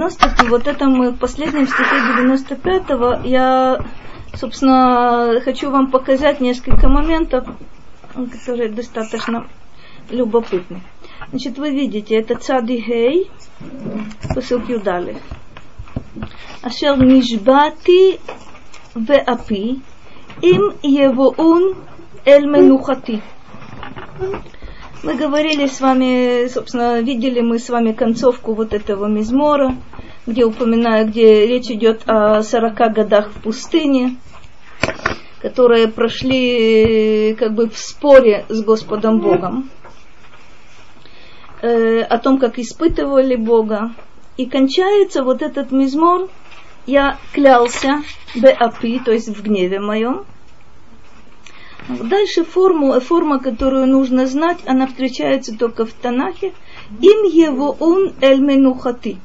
90, вот этом в последнем стихе 95-го я, собственно, хочу вам показать несколько моментов, которые достаточно любопытны. Значит, вы видите, это Цади Хей, посыл Юдалев. Ашер нишбати веапи им евоун эль менухати. Мы говорили с вами, собственно, видели мы с вами концовку вот этого мизмора, где упоминаю, где речь идет о 40 годах в пустыне, которые прошли как бы в споре с Господом Богом, э, о том, как испытывали Бога. И кончается вот этот мизмор, я клялся, беапи, то есть в гневе моем, Дальше форму, форма, которую нужно знать, она встречается только в Танахе. Им его он эль менухати.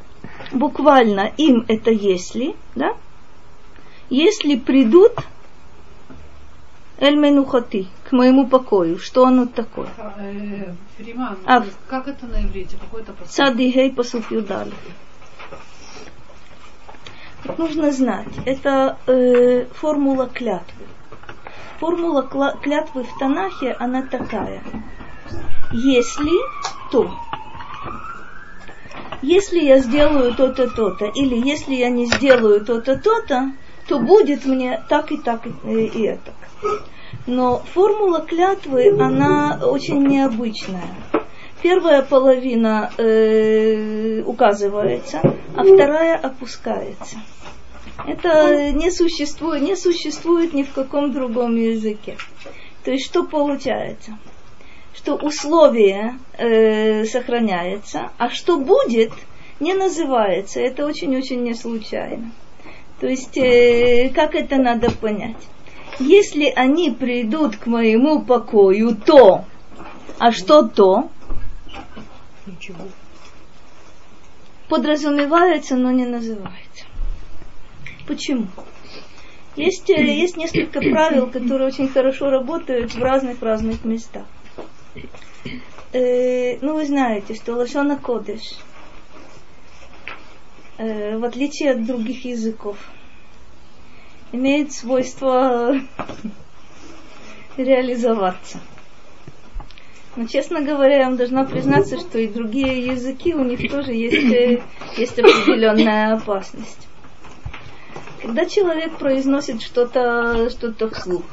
Буквально им это если, да? Если придут эль менухати, к моему покою. Что оно такое? Фриман, а, как это на иврите? Какой-то Садигей посуф юдали. Нужно знать, это э, формула клятвы формула клятвы в Танахе, она такая. Если то. Если я сделаю то-то, то-то, или если я не сделаю то-то, то-то, то будет мне так и так и, и это. Но формула клятвы, она очень необычная. Первая половина э, указывается, а вторая опускается. Это не существует, не существует ни в каком другом языке. То есть что получается? Что условие э, сохраняется, а что будет, не называется. Это очень-очень не случайно. То есть э, как это надо понять? Если они придут к моему покою, то, а что то? Ничего. Подразумевается, но не называется. Почему? Есть, э, есть несколько правил, которые очень хорошо работают в разных-разных местах. Э, ну, вы знаете, что Лашона Кодыш, э, в отличие от других языков, имеет свойство реализоваться. Но, честно говоря, я вам должна признаться, что и другие языки, у них тоже есть, э, есть определенная опасность. Когда человек произносит что-то что вслух,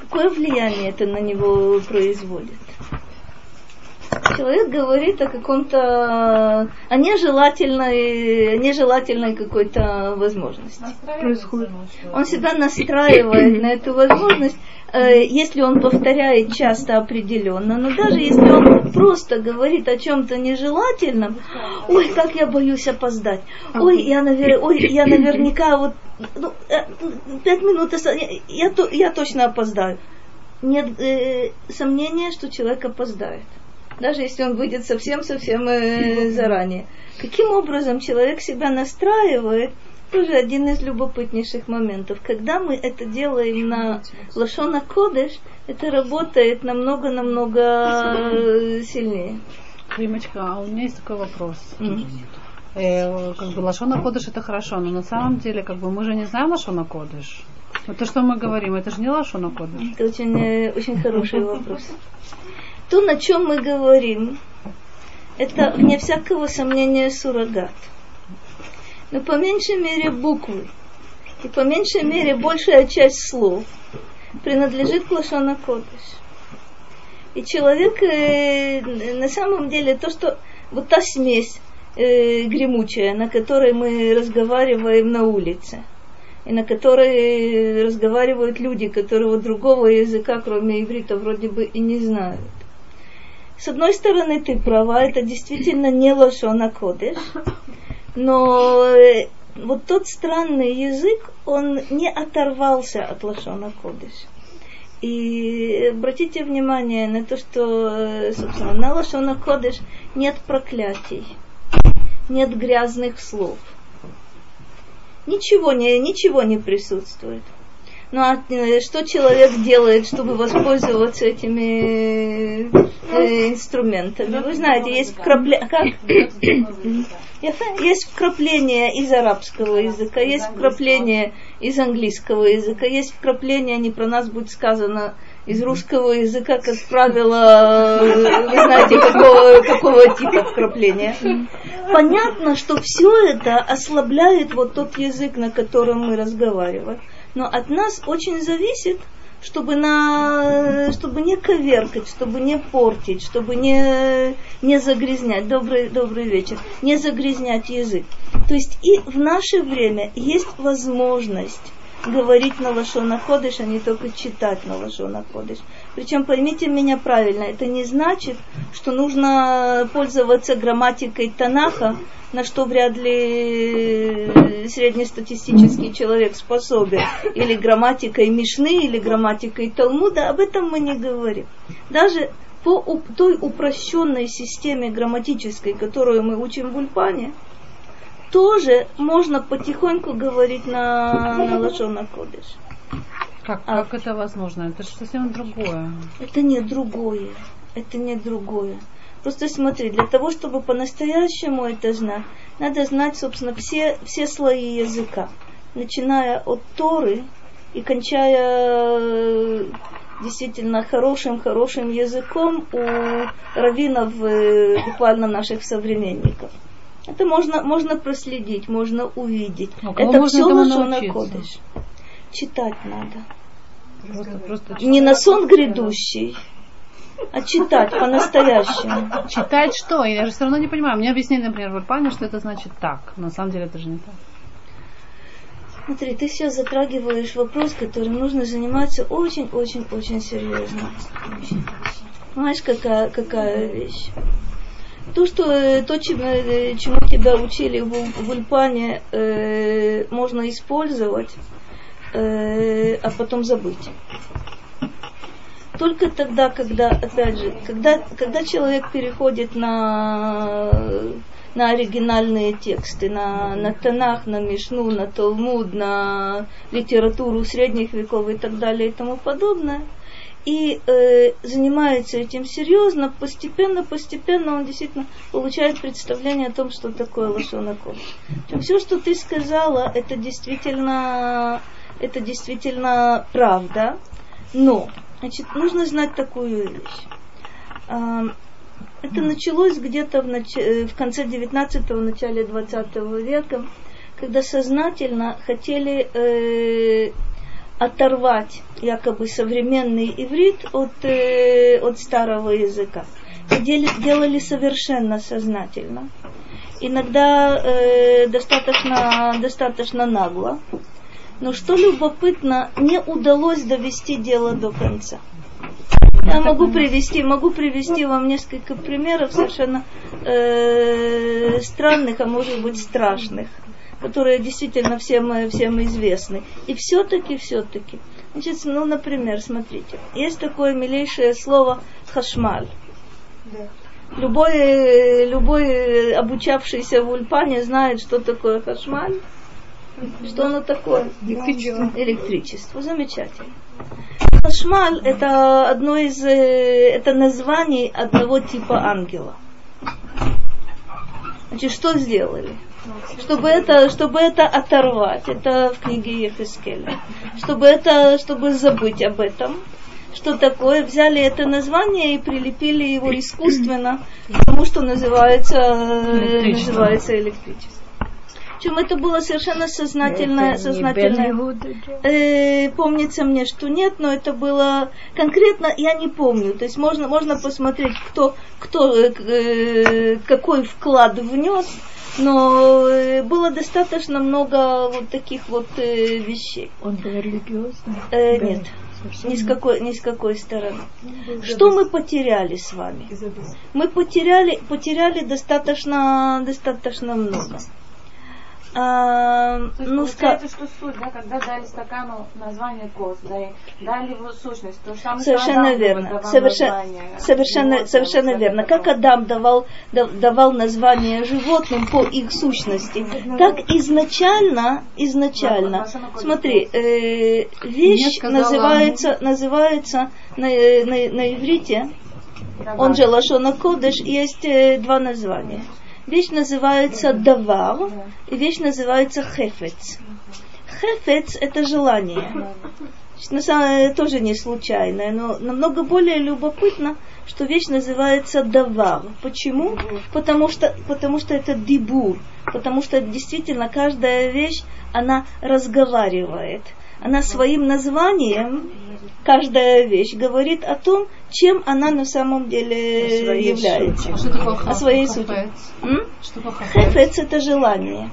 какое влияние это на него производит? Человек говорит о каком-то, о нежелательной, нежелательной какой-то возможности. Происходит. Он себя настраивает на эту возможность, Э, если он повторяет часто определенно, но даже если он просто говорит о чем-то нежелательном, ой, как я боюсь опоздать, ой, я, навер... ой, я наверняка вот ну, э, пять минут, я, я, я точно опоздаю. Нет э, сомнения, что человек опоздает. Даже если он выйдет совсем-совсем э, заранее. Каким образом человек себя настраивает – тоже один из любопытнейших моментов. Когда мы это делаем на Лашона Кодыш, это работает намного-намного сильнее. Римочка, а у меня есть такой вопрос. Mm. Э, как бы Лашона Кодыш это хорошо, но на самом деле как бы мы же не знаем Лашона Кодыш. Вот то, что мы говорим, это же не Лашона Кодыш. Это очень, э, очень хороший вопрос. То, на чем мы говорим, это, вне всякого сомнения, суррогат но по меньшей мере буквы и по меньшей мере большая часть слов принадлежит к Лашона Кодыш. И человек э, на самом деле то, что вот та смесь э, гремучая, на которой мы разговариваем на улице, и на которой разговаривают люди, которые вот другого языка, кроме иврита, вроде бы и не знают. С одной стороны, ты права, это действительно не лошона кодеш, но э, вот тот странный язык, он не оторвался от Лашона Кодыш. И обратите внимание на то, что, э, собственно, на Лашона Кодыш нет проклятий, нет грязных слов. Ничего не, ничего не присутствует. Ну а э, что человек делает, чтобы воспользоваться этими э, инструментами? Вы знаете, есть вкрапление... Как? Есть вкрапление из арабского языка, есть вкрапление из английского языка, есть вкрапление, не про нас будет сказано, из русского языка, как правило, вы знаете, какого, какого типа вкрапления. Понятно, что все это ослабляет вот тот язык, на котором мы разговариваем. Но от нас очень зависит, чтобы, на, чтобы не коверкать, чтобы не портить, чтобы не, не загрязнять. Добрый, добрый вечер. Не загрязнять язык. То есть и в наше время есть возможность говорить на Лашона Ходыш, а не только читать на Лашона Ходыш. Причем поймите меня правильно, это не значит, что нужно пользоваться грамматикой Танаха, на что вряд ли среднестатистический человек способен, или грамматикой Мишны, или грамматикой Талмуда, об этом мы не говорим. Даже по той упрощенной системе грамматической, которую мы учим в Ульпане, тоже можно потихоньку говорить на, на Лашона Кодыш. Как, а, как это возможно? Это же совсем другое. Это не другое. Это не другое. Просто смотри, для того, чтобы по-настоящему это знать, надо знать, собственно, все, все слои языка. Начиная от Торы и кончая действительно хорошим-хорошим языком у раввинов, э, буквально наших современников. Это можно, можно проследить, можно увидеть. А это все Лашона Кодыш. Читать надо. Просто, просто Не на сон грядущий, а читать по-настоящему. Читать что? Я же все равно не понимаю. Мне объяснили, например, в Ирпане, что это значит так. На самом деле это же не так. Смотри, ты сейчас затрагиваешь вопрос, которым нужно заниматься очень-очень-очень серьезно. Знаешь, какая, какая вещь? то, что то, чему, э, чему тебя учили в, в Ульпане, э, можно использовать, э, а потом забыть. Только тогда, когда, опять же, когда, когда человек переходит на, на оригинальные тексты, на, на Танах, на Мишну, на Талмуд, на литературу средних веков и так далее и тому подобное – и э, занимается этим серьезно, постепенно, постепенно он действительно получает представление о том, что такое лошона Все, что ты сказала, это действительно, это действительно правда, но значит, нужно знать такую вещь. Э, это началось где-то в, нач... Э, в конце 19-го, начале 20 века, когда сознательно хотели э, оторвать якобы современный иврит от, э, от старого языка. И дели, делали совершенно сознательно. Иногда э, достаточно, достаточно нагло. Но что любопытно, не удалось довести дело до конца. Я могу привести, могу привести вам несколько примеров совершенно э, странных, а может быть страшных которые действительно всем, всем известны. И все-таки, все-таки. Значит, ну, например, смотрите, есть такое милейшее слово хашмаль. Да. Любой, любой обучавшийся в Ульпане знает, что такое хашмаль. Что оно такое? Электричество. Электричество. Замечательно. Хашмаль это одно из э, это названий одного типа ангела. Значит, что сделали? чтобы это, чтобы это оторвать, это в книге Ефескеля, чтобы это, чтобы забыть об этом, что такое, взяли это название и прилепили его искусственно к тому, что называется электричество. называется электричество. Причем это было совершенно сознательное, сознательное. Э, помнится мне, что нет, но это было конкретно, я не помню. То есть можно, можно посмотреть, кто, кто э, какой вклад внес но э, было достаточно много вот таких вот э, вещей. Он был религиозный? Э, да. Нет. Ни с, какой, ни с какой стороны. Что мы потеряли с вами? Мы потеряли, потеряли достаточно, достаточно много. А, есть ну, ска- что суть, да, когда дали стакану название кос, да, и дали его сущность, то же самое Совершенно Адам верно. давал Совершенно, название совершенно, животным, совершенно всякое верно. Как Адам давал, да- давал название животным по их сущности, так изначально, изначально, Лашон ха-кодеш. смотри, э, вещь сказала- называется, называется на, э, на, на иврите, он же Лашона Кодыш, есть э, два названия. Вещь называется давар, и вещь называется хефец. Хефец – это желание. На самом деле тоже не случайное, но намного более любопытно, что вещь называется давар. Почему? Потому что, потому что это дибур, потому что действительно каждая вещь, она разговаривает. Она своим названием, каждая вещь, говорит о том, чем она на самом деле является. А что такое О своей сути. Хефец – это желание.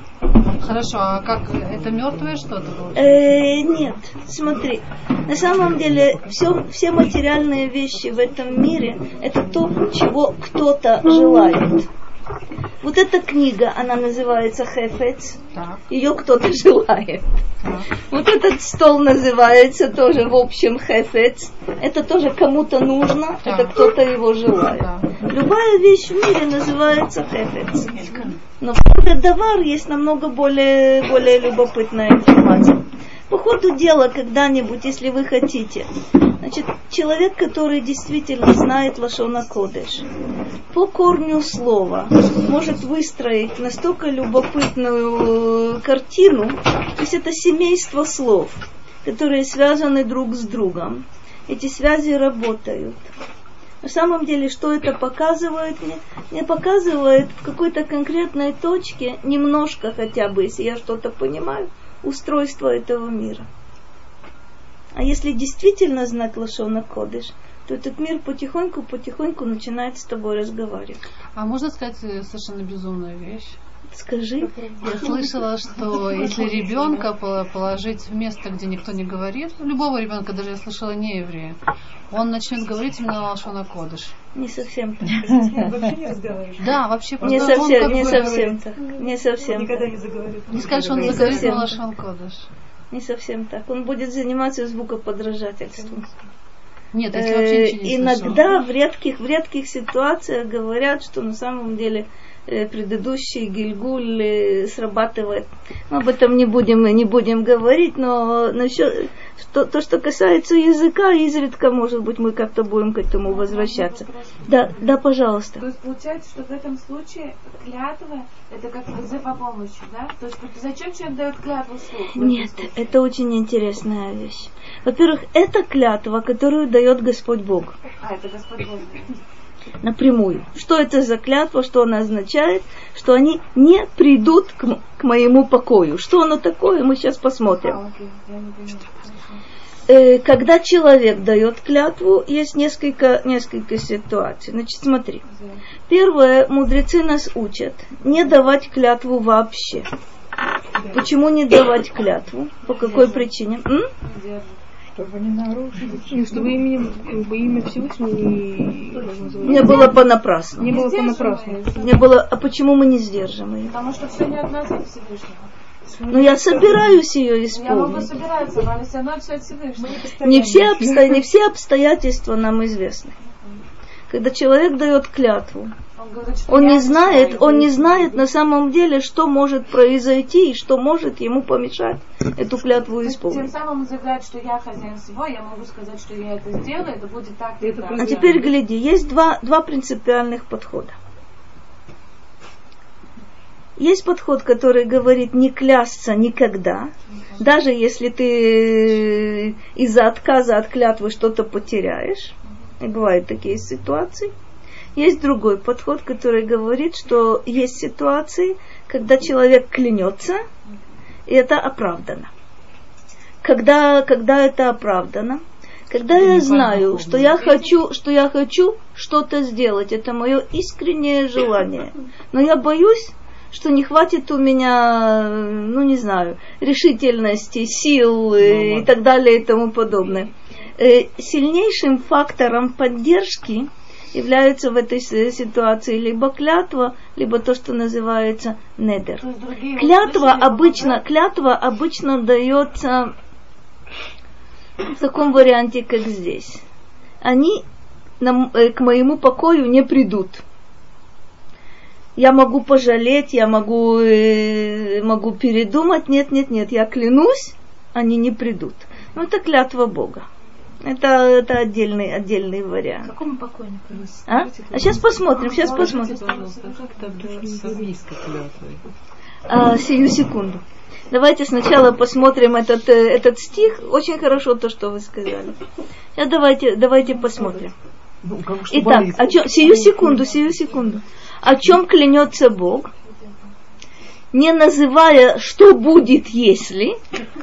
Хорошо, а как это мертвое что-то? Э, нет, смотри, на самом деле все, все материальные вещи в этом мире это то, чего кто-то желает. Вот эта книга, она называется Хефец, Так, ее кто-то желает. так. Вот этот стол называется тоже в общем Хефец, это тоже кому-то нужно, Да. это кто-то его желает. Да. Любая вещь в мире называется Хефец. Но в слове давар есть намного более, более любопытная информация. По ходу дела когда-нибудь, если вы хотите, значит, человек, который действительно знает Лашона Кодеш, по корню слова может выстроить настолько любопытную э, картину, то есть это семейство слов, которые связаны друг с другом. Эти связи работают. На самом деле, что это показывает мне? Мне показывает в какой-то конкретной точке, немножко хотя бы, если я что-то понимаю, устройство этого мира. А если действительно знать Лашона Кодыш, то этот мир потихоньку-потихоньку начинает с тобой разговаривать. А можно сказать э, совершенно безумную вещь? Скажи, Я слышала, что если ребенка по- положить в место, где никто не говорит, любого ребенка, даже я слышала не еврея, он начнет говорить именно Лашона Кодыш. не совсем так. Вообще не разговариваешь. Да, вообще просто Не он совсем, как не совсем так. Не совсем Никогда не заговорит. Не скажешь, он Не заговорит на. Лашон Кодыш. Не совсем так. Он будет заниматься звукоподражательством. Нет, если вообще ничего не иногда в редких, в редких ситуациях говорят, что на самом деле предыдущий Гильгуль э, срабатывает. Мы об этом не будем, не будем говорить, но насчет, что, то, что касается языка, изредка, может быть, мы как-то будем к этому возвращаться. Да, да, То пожалуйста. есть получается, что в этом случае клятва это как вызов о помощи, да? То есть зачем человек дает клятву этом Нет, это очень интересная вещь. Во-первых, это клятва, которую дает Господь Бог. А, это Господь Бог. Напрямую. Что это за клятва, что она означает, что они не придут к, к моему покою. Что оно такое, мы сейчас посмотрим. А. Э, когда человек дает клятву, есть несколько, несколько ситуаций. Значит, смотри. Первое, мудрецы нас учат не давать клятву вообще. Почему не давать клятву? По какой причине? М? Не. Чтобы не нарушить. И чтобы именем, как бы имя Всевышнего не, Не было понапрасну. не было Сдерживаем понапрасну. Не было, а почему мы не сдержим ее? Потому что все не от нас от Всевышнего. Ну, я собираюсь ее Я могу исполнить. собираться, но все равно все от Всевышнего. Не все, обсто- не все обстоятельства нам известны. Когда человек дает клятву, Он, не знает, он не знает на самом деле, что может произойти и что может ему помешать эту клятву есть Тем исполнить. самым он заявляет, что я хозяин всего, я могу сказать, что я это сделаю, это будет так и так. А теперь гляди, есть два, два принципиальных подхода. Есть подход, который говорит не клясться никогда, даже если ты э, из-за отказа от клятвы что-то потеряешь. И бывают такие ситуации. Есть другой подход, который говорит, что есть ситуации, когда человек клянется, и это оправдано. Когда, когда это оправдано, когда я знаю, что я хочу, что я хочу что-то сделать, это мое искреннее желание, но я боюсь, что не хватит у меня, ну не знаю, решительности, сил э, и так далее и тому подобное. Э, Сильнейшим фактором поддержки являются в этой ситуации либо клятва, либо то, что называется недер. Клятва обычно, клятва обычно дается в таком варианте, как здесь. Они э, к моему покою не придут. Я могу пожалеть, я могу, э, могу передумать. Нет, нет, нет, я клянусь, они не придут. Ну, это клятва Бога. Это, это отдельный, отдельный вариант. Какому покойнику? А? а сейчас посмотрим, сейчас Скажите, посмотрим. клятвой? А, сию секунду. Давайте сначала посмотрим этот, э, этот стих. Очень хорошо то, что вы сказали. Сейчас давайте, давайте посмотрим. Ну, Итак, о чем, сию секунду, сию секунду. О чем клянется Бог? Не называя, что будет, если,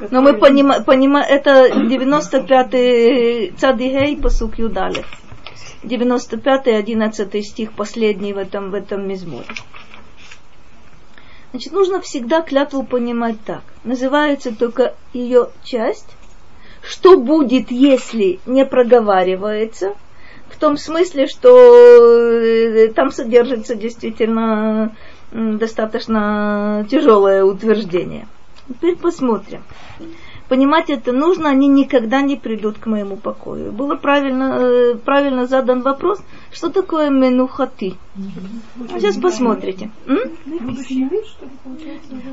но мы понимаем, понима, это 95-й Цадигей, посук Юдалев. 95-й, 11 стих, последний в этом, в этом мизморе. Значит, нужно всегда клятву понимать так. Называется только ее часть. Что будет, если не проговаривается? В том смысле, что э, там содержится действительно достаточно тяжелое утверждение. Теперь посмотрим. Понимать это нужно, они никогда не придут к моему покою. Было правильно, э, правильно задан вопрос, что такое менухати. А сейчас посмотрите.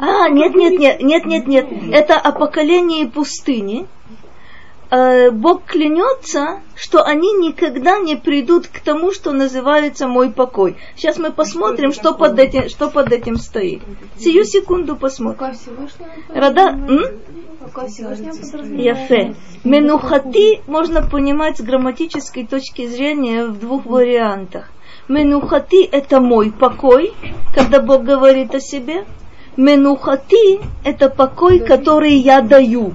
А, нет, нет, нет, нет, нет, нет. Это о поколении пустыни. Э, Бог клянется, что они никогда не придут к тому, что называется мой покой. Сейчас мы посмотрим, что под этим, что под этим стоит. Сию секунду посмотрим. Рада? Яфе. Менухати можно понимать с грамматической точки зрения в двух вариантах. Менухати – это мой покой, когда Бог говорит о себе. Менухати – это покой, который я даю.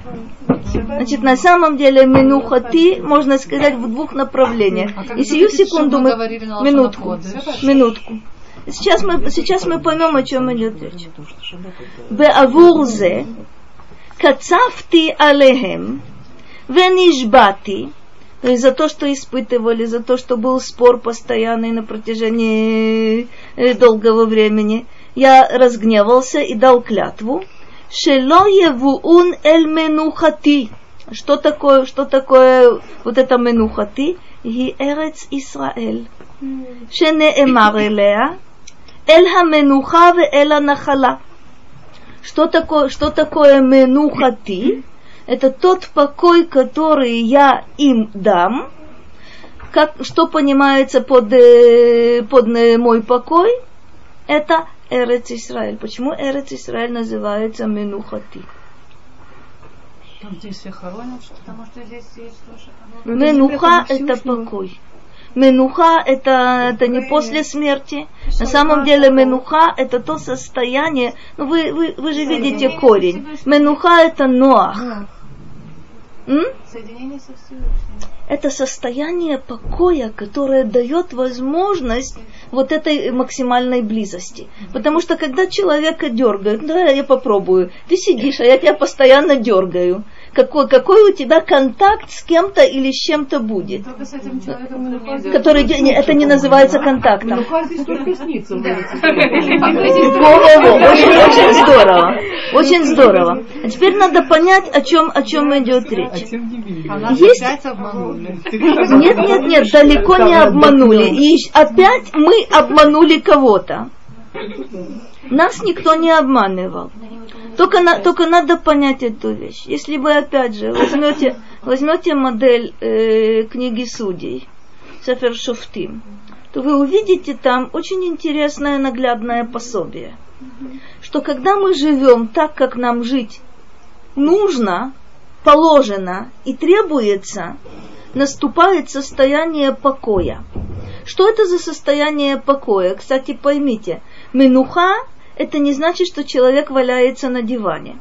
Значит, на самом деле менухати можно сказать в двух направлениях. И сию секунду мы... Минутку, минутку. Сейчас мы, сейчас мы поймем, о чем идет речь. Беавурзе кацавти алехем венишбати за то, что испытывали, за то, что был спор постоянный на протяжении э, долгого времени я разгневался и дал клятву. Шело евуун эль менухати. Что такое, что такое вот это менухати? Ги эрец Исраэль. Шене эмар элеа. Эль менуха ве эль нахала. Что такое, что такое менухати? Это тот покой, который я им дам. Как, что понимается под, э, под э, мой покой? Это Эрец Исраэль. Почему Эрец Исраэль называется менухати? Там, где все хоронят, что Потому что здесь есть тоже... Ну, Менуха это покой. Менуха это, это не после смерти. На самом деле менуха это то состояние. Ну вы, вы, вы же видите корень. Менуха это ноах. М? Соединение со Всевышним. Это состояние покоя, которое дает возможность вот этой максимальной близости. Потому что когда человека дергают, да, я попробую, ты сидишь, а я тебя постоянно дергаю. Какой, какой у тебя контакт с кем-то или с чем-то будет? С этим человеком, который не это не называется контактом. Во-во-во, очень, здорово. Очень здорово. А теперь надо понять, о чем, о чем идет А речь. А Есть- обманули. Нет, нет, нет, далеко не обманули. И опять мы обманули кого-то. Нас никто не обманывал. Только, на- только надо понять эту вещь. Если вы опять же возьмете, возьмете модель э, книги судей, Сефер Шуфтим, то вы увидите там очень интересное наглядное пособие. Что когда мы живем так, как нам жить нужно, положено и требуется, наступает состояние покоя. Что это за состояние покоя? Кстати, поймите, менуха это не значит, что человек валяется на диване.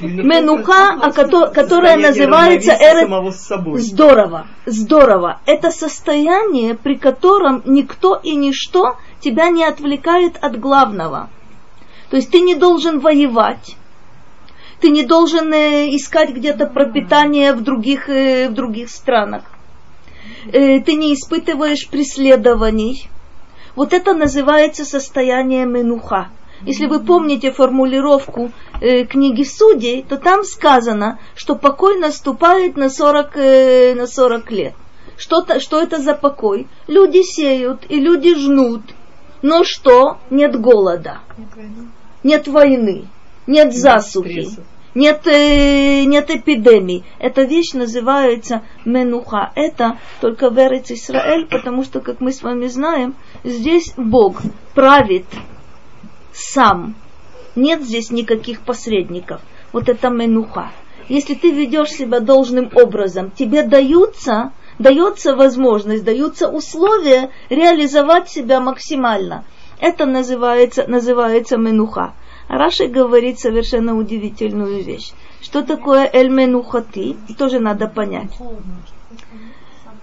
Менуха, а кото- которая называется эрет. Здорово, здорово. Это состояние, при котором никто и ничто тебя не отвлекает от главного. То есть ты не должен воевать, ты не должен э, искать где-то пропитание в других, э, в других странах. э, ты не испытываешь преследований. Вот это называется состояние менуха. Если вы помните формулировку э, книги Судей, то там сказано, что покой наступает на 40, э, на 40 лет. Что, то что это за покой? Люди сеют и люди жнут. Но что? Нет голода. Нет войны. Нет засухи. Нет, э, нет эпидемий. Эта вещь называется менуха. Это только в Эрец Израиль, потому что, как мы с вами знаем, здесь Бог правит сам. Нет здесь никаких посредников. Вот это менуха. Если ты ведешь себя должным образом, тебе даются, дается возможность, даются условия реализовать себя максимально. Это называется, называется менуха. Раши говорит совершенно удивительную вещь. Что такое эль менухати? Тоже надо понять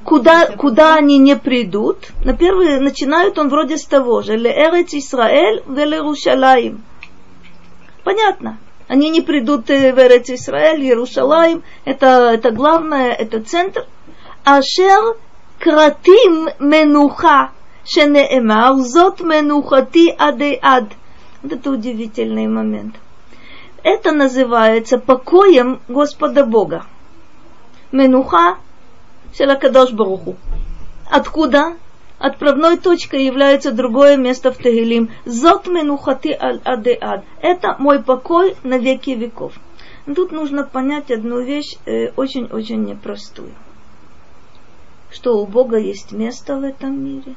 куда, куда они не придут, на первый начинают он вроде с того же, Леэрец Исраэль, Велерушалаим. Понятно. Они не придут в Эрец Исраэль, Иерушалаим, это, это главное, это центр. Ашер кратим менуха, шенеэмар, зот менухати аде ад. Вот это удивительный момент. Это называется покоем Господа Бога. Менуха Шелакадош Баруху. Откуда? Отправной точкой является другое место в Тегелим. Зот менухати адеад. Это мой покой на веки веков. Тут нужно понять одну вещь э, очень-очень непростую. Что у Бога есть место в этом мире.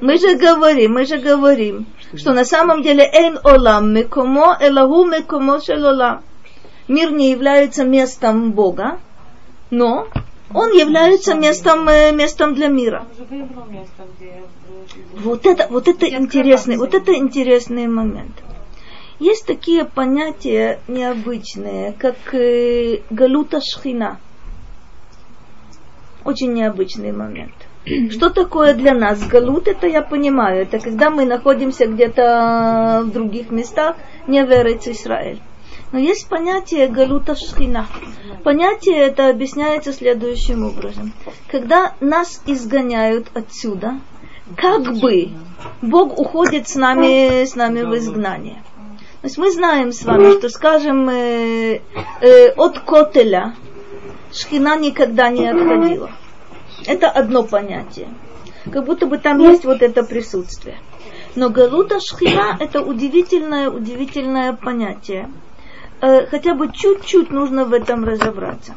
Мы же говорим, мы же говорим, что на самом деле эн олам мекомо элаху мекомо шелолам. Мир не является местом Бога, но он является местом, э, местом для мира. Вот это, вот это интересный, вот это интересный момент. Есть такие понятия необычные, как э, галута шхина. Очень необычный момент. Что такое для нас галут? Это я понимаю. Это когда мы находимся где-то в других местах, не в Эрец Израиль. Но есть понятие галута шхина. Понятие это объясняется следующим образом. Когда нас изгоняют отсюда, как бы Бог уходит с нами, с нами в изгнание. То есть мы знаем с вами, что, скажем, э, э, от Котеля шхина никогда не отходила. Это одно понятие. Как будто бы там есть вот это присутствие. Но галута шхина это удивительное, удивительное понятие э, хотя бы чуть-чуть нужно в этом разобраться.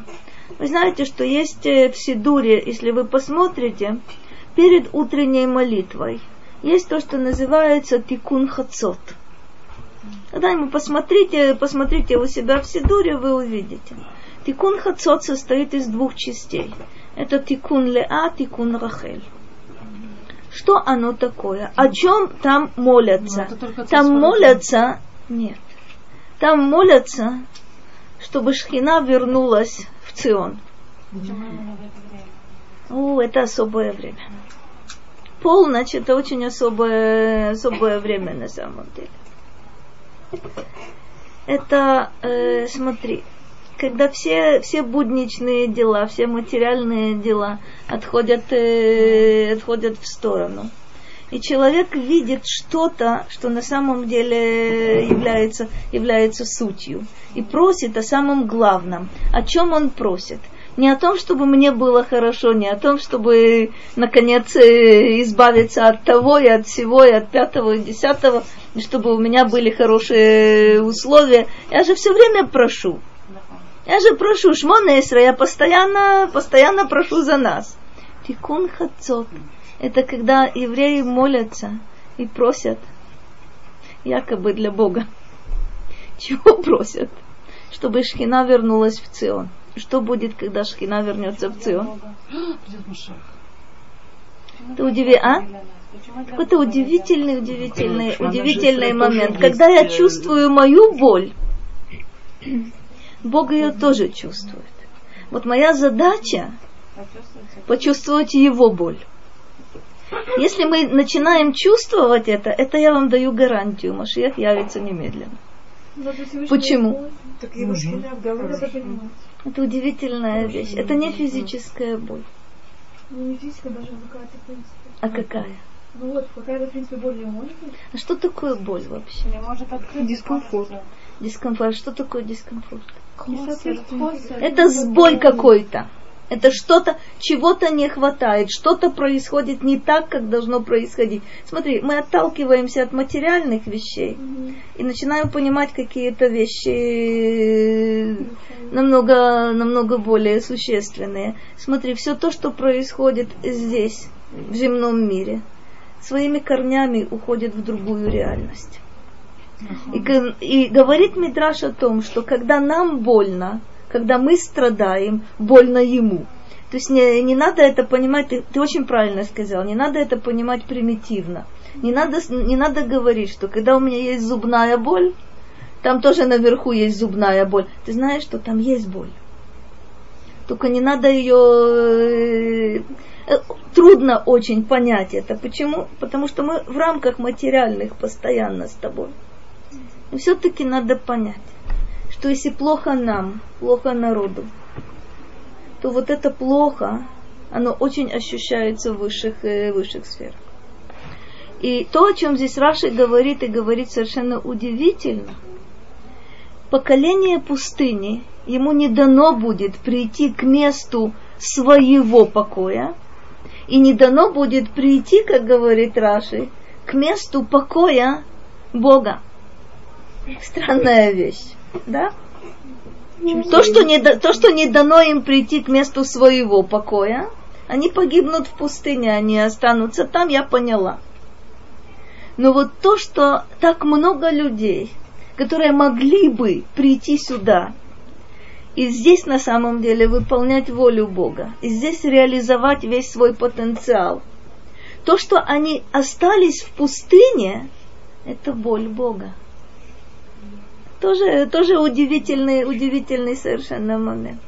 Вы знаете, что есть э, в Сидуре, если вы посмотрите, перед утренней молитвой есть то, что называется тикун хацот. Когда-нибудь посмотрите, посмотрите у себя в Сидуре, вы увидите. Тикун хацот состоит из двух частей. Это тикун леа, тикун рахель. Что оно такое? О чем там молятся? Ну, там молятся... Нет. Там молятся, чтобы Шхина вернулась в Цион. О, это особое время. Полночь это очень особое, особое время на самом деле. Это, э, смотри, когда все, все будничные дела, все материальные дела отходят, э, отходят в сторону и человек видит что-то, что на самом деле является, является сутью, и просит о самом главном. О чем он просит? Не о том, чтобы мне было хорошо, не о том, чтобы, наконец, э, избавиться от того и от всего, и от пятого и десятого, чтобы у меня были хорошие условия. Я же все время прошу. Я же прошу, Шмона Исра, я постоянно, постоянно прошу за нас. Тикун хацот это когда евреи молятся и просят, якобы для Бога. Чего просят? Чтобы Шхина вернулась в Цион. Что будет, когда Шхина вернется в Цион? Ты удиви, а? Какой-то удивительный, удивительный, удивительный момент. Когда я чувствую мою боль, Бог ее тоже чувствует. Вот моя задача почувствовать его боль. Если мы начинаем чувствовать это, это я вам даю гарантию, Машиях явится немедленно. Почему? Это удивительная вещь. Это не физическая боль. Ну, не физика даже, а какая-то, в принципе. А какая? Ну вот, какая-то, в принципе, боль может быть. А что такое боль вообще? Не может открыть. Дискомфорт. Дискомфорт. Что такое дискомфорт? Это сбой какой-то. Это что-то, чего-то не хватает, что-то происходит не так, как должно происходить. Смотри, мы отталкиваемся от материальных вещей и начинаем понимать какие-то вещи э, намного, намного более существенные. Смотри, все то, что происходит здесь, в земном мире, своими корнями уходит в другую реальность. И, и говорит Мидраш о том, что когда нам больно, когда мы страдаем, больно ему. То есть не, не надо это понимать, ты, ты очень правильно сказал, не надо это понимать примитивно. Не надо, не надо говорить, что когда у меня есть зубная боль, там тоже наверху есть зубная боль. Ты знаешь, что там есть боль. Только не надо ее... э, Трудно очень понять это. Почему? Потому что мы в рамках материальных постоянно с тобой. И все-таки надо понять, что если плохо нам, плохо народу, то вот это плохо, оно очень ощущается в высших, э, высших сферах. И то, о чем здесь Раши говорит, и говорит совершенно удивительно, поколение пустыни, ему не дано будет прийти к месту своего покоя, и не дано будет прийти, как говорит Раши, к месту покоя Бога. Странная вещь, да? То что, не, то, что не дано им прийти к месту своего покоя, они погибнут в пустыне, они останутся там, я поняла. Но вот то, что так много людей, которые могли бы прийти сюда, и здесь на самом деле выполнять волю Бога, и здесь реализовать весь свой потенциал, то, что они остались в пустыне, это боль Бога. Тоже, тоже удивительный, удивительный совершенно момент.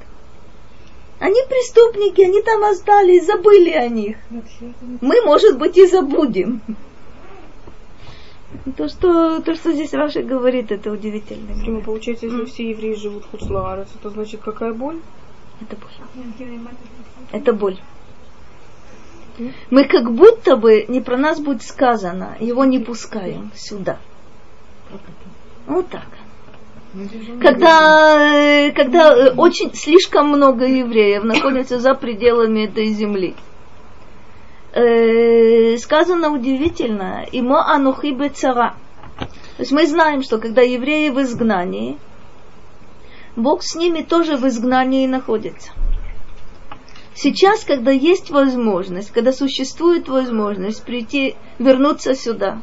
Они преступники, они там остались, забыли о них. Мы, может быть, и забудем. То, что, то, что здесь Раша говорит, это удивительно. Дима, получается, если все евреи живут в Хуцлаарец, это значит какая боль? Это боль. Это боль. Мы как будто бы, не про нас будет сказано, его не пускаем сюда. Вот так. Когда, э, когда э, очень слишком много евреев находятся за пределами этой земли, э, сказано удивительно, имо анухи бецара. То есть мы знаем, что когда евреи в изгнании, Бог с ними тоже в изгнании находится. Сейчас, когда есть возможность, когда существует возможность прийти, вернуться сюда,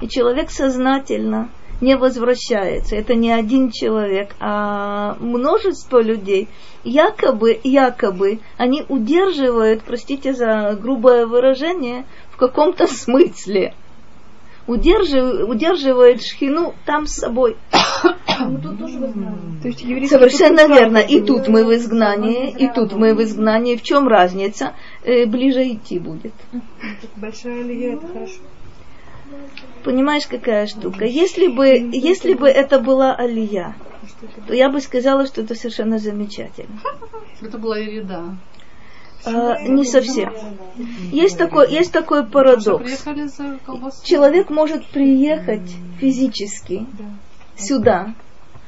и человек сознательно не возвращается, это не один человек, а множество людей, якобы, якобы, они удерживают, простите за грубое выражение, в каком-то смысле, удерживают, удерживают шхину там с собой. Возьмем. То есть Совершенно верно. И тут мы в изгнании, и тут мы в изгнании. В чем разница? Э, ближе идти будет. Большая алия, это хорошо. Понимаешь, какая штука? Если бы, если бы это была алия, то я бы сказала, что это совершенно замечательно. Это была еда. А, не совсем. Есть такой, есть такой парадокс. Человек может приехать физически сюда,